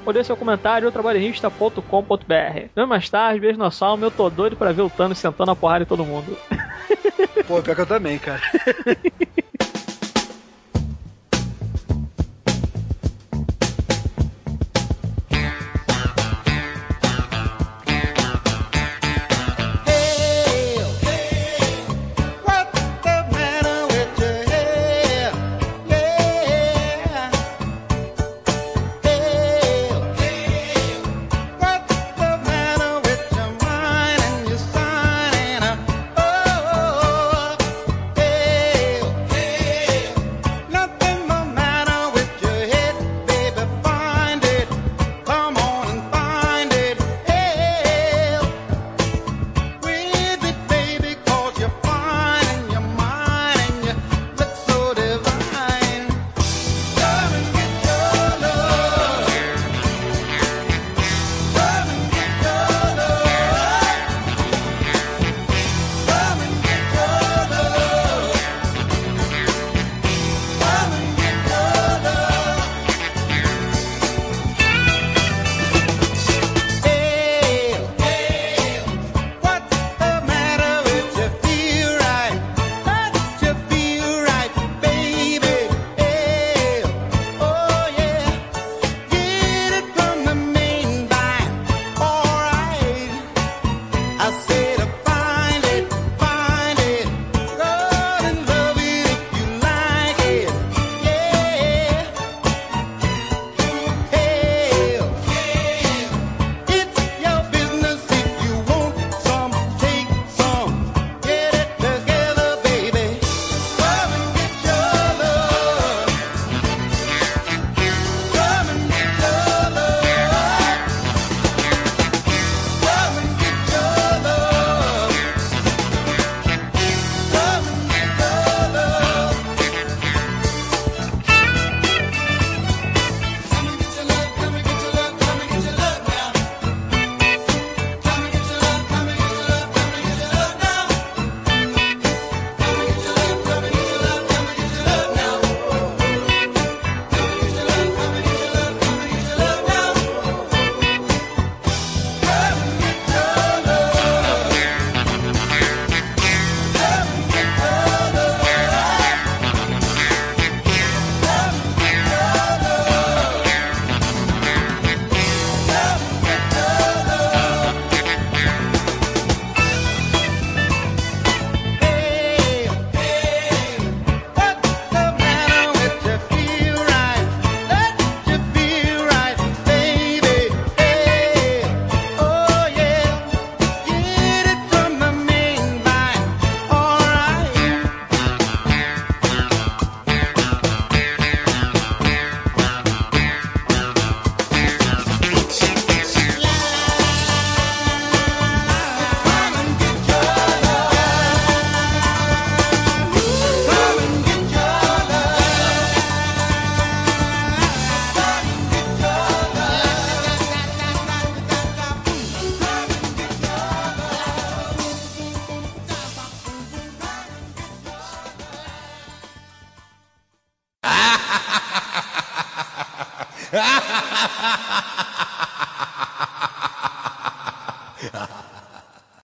ou dê seu comentário trabalhista.com.br. Vemos mais tarde, beijo na sua alma, eu tô doido pra ver o Thanos sentando a porrada em todo mundo. Pô, pior que eu também, cara.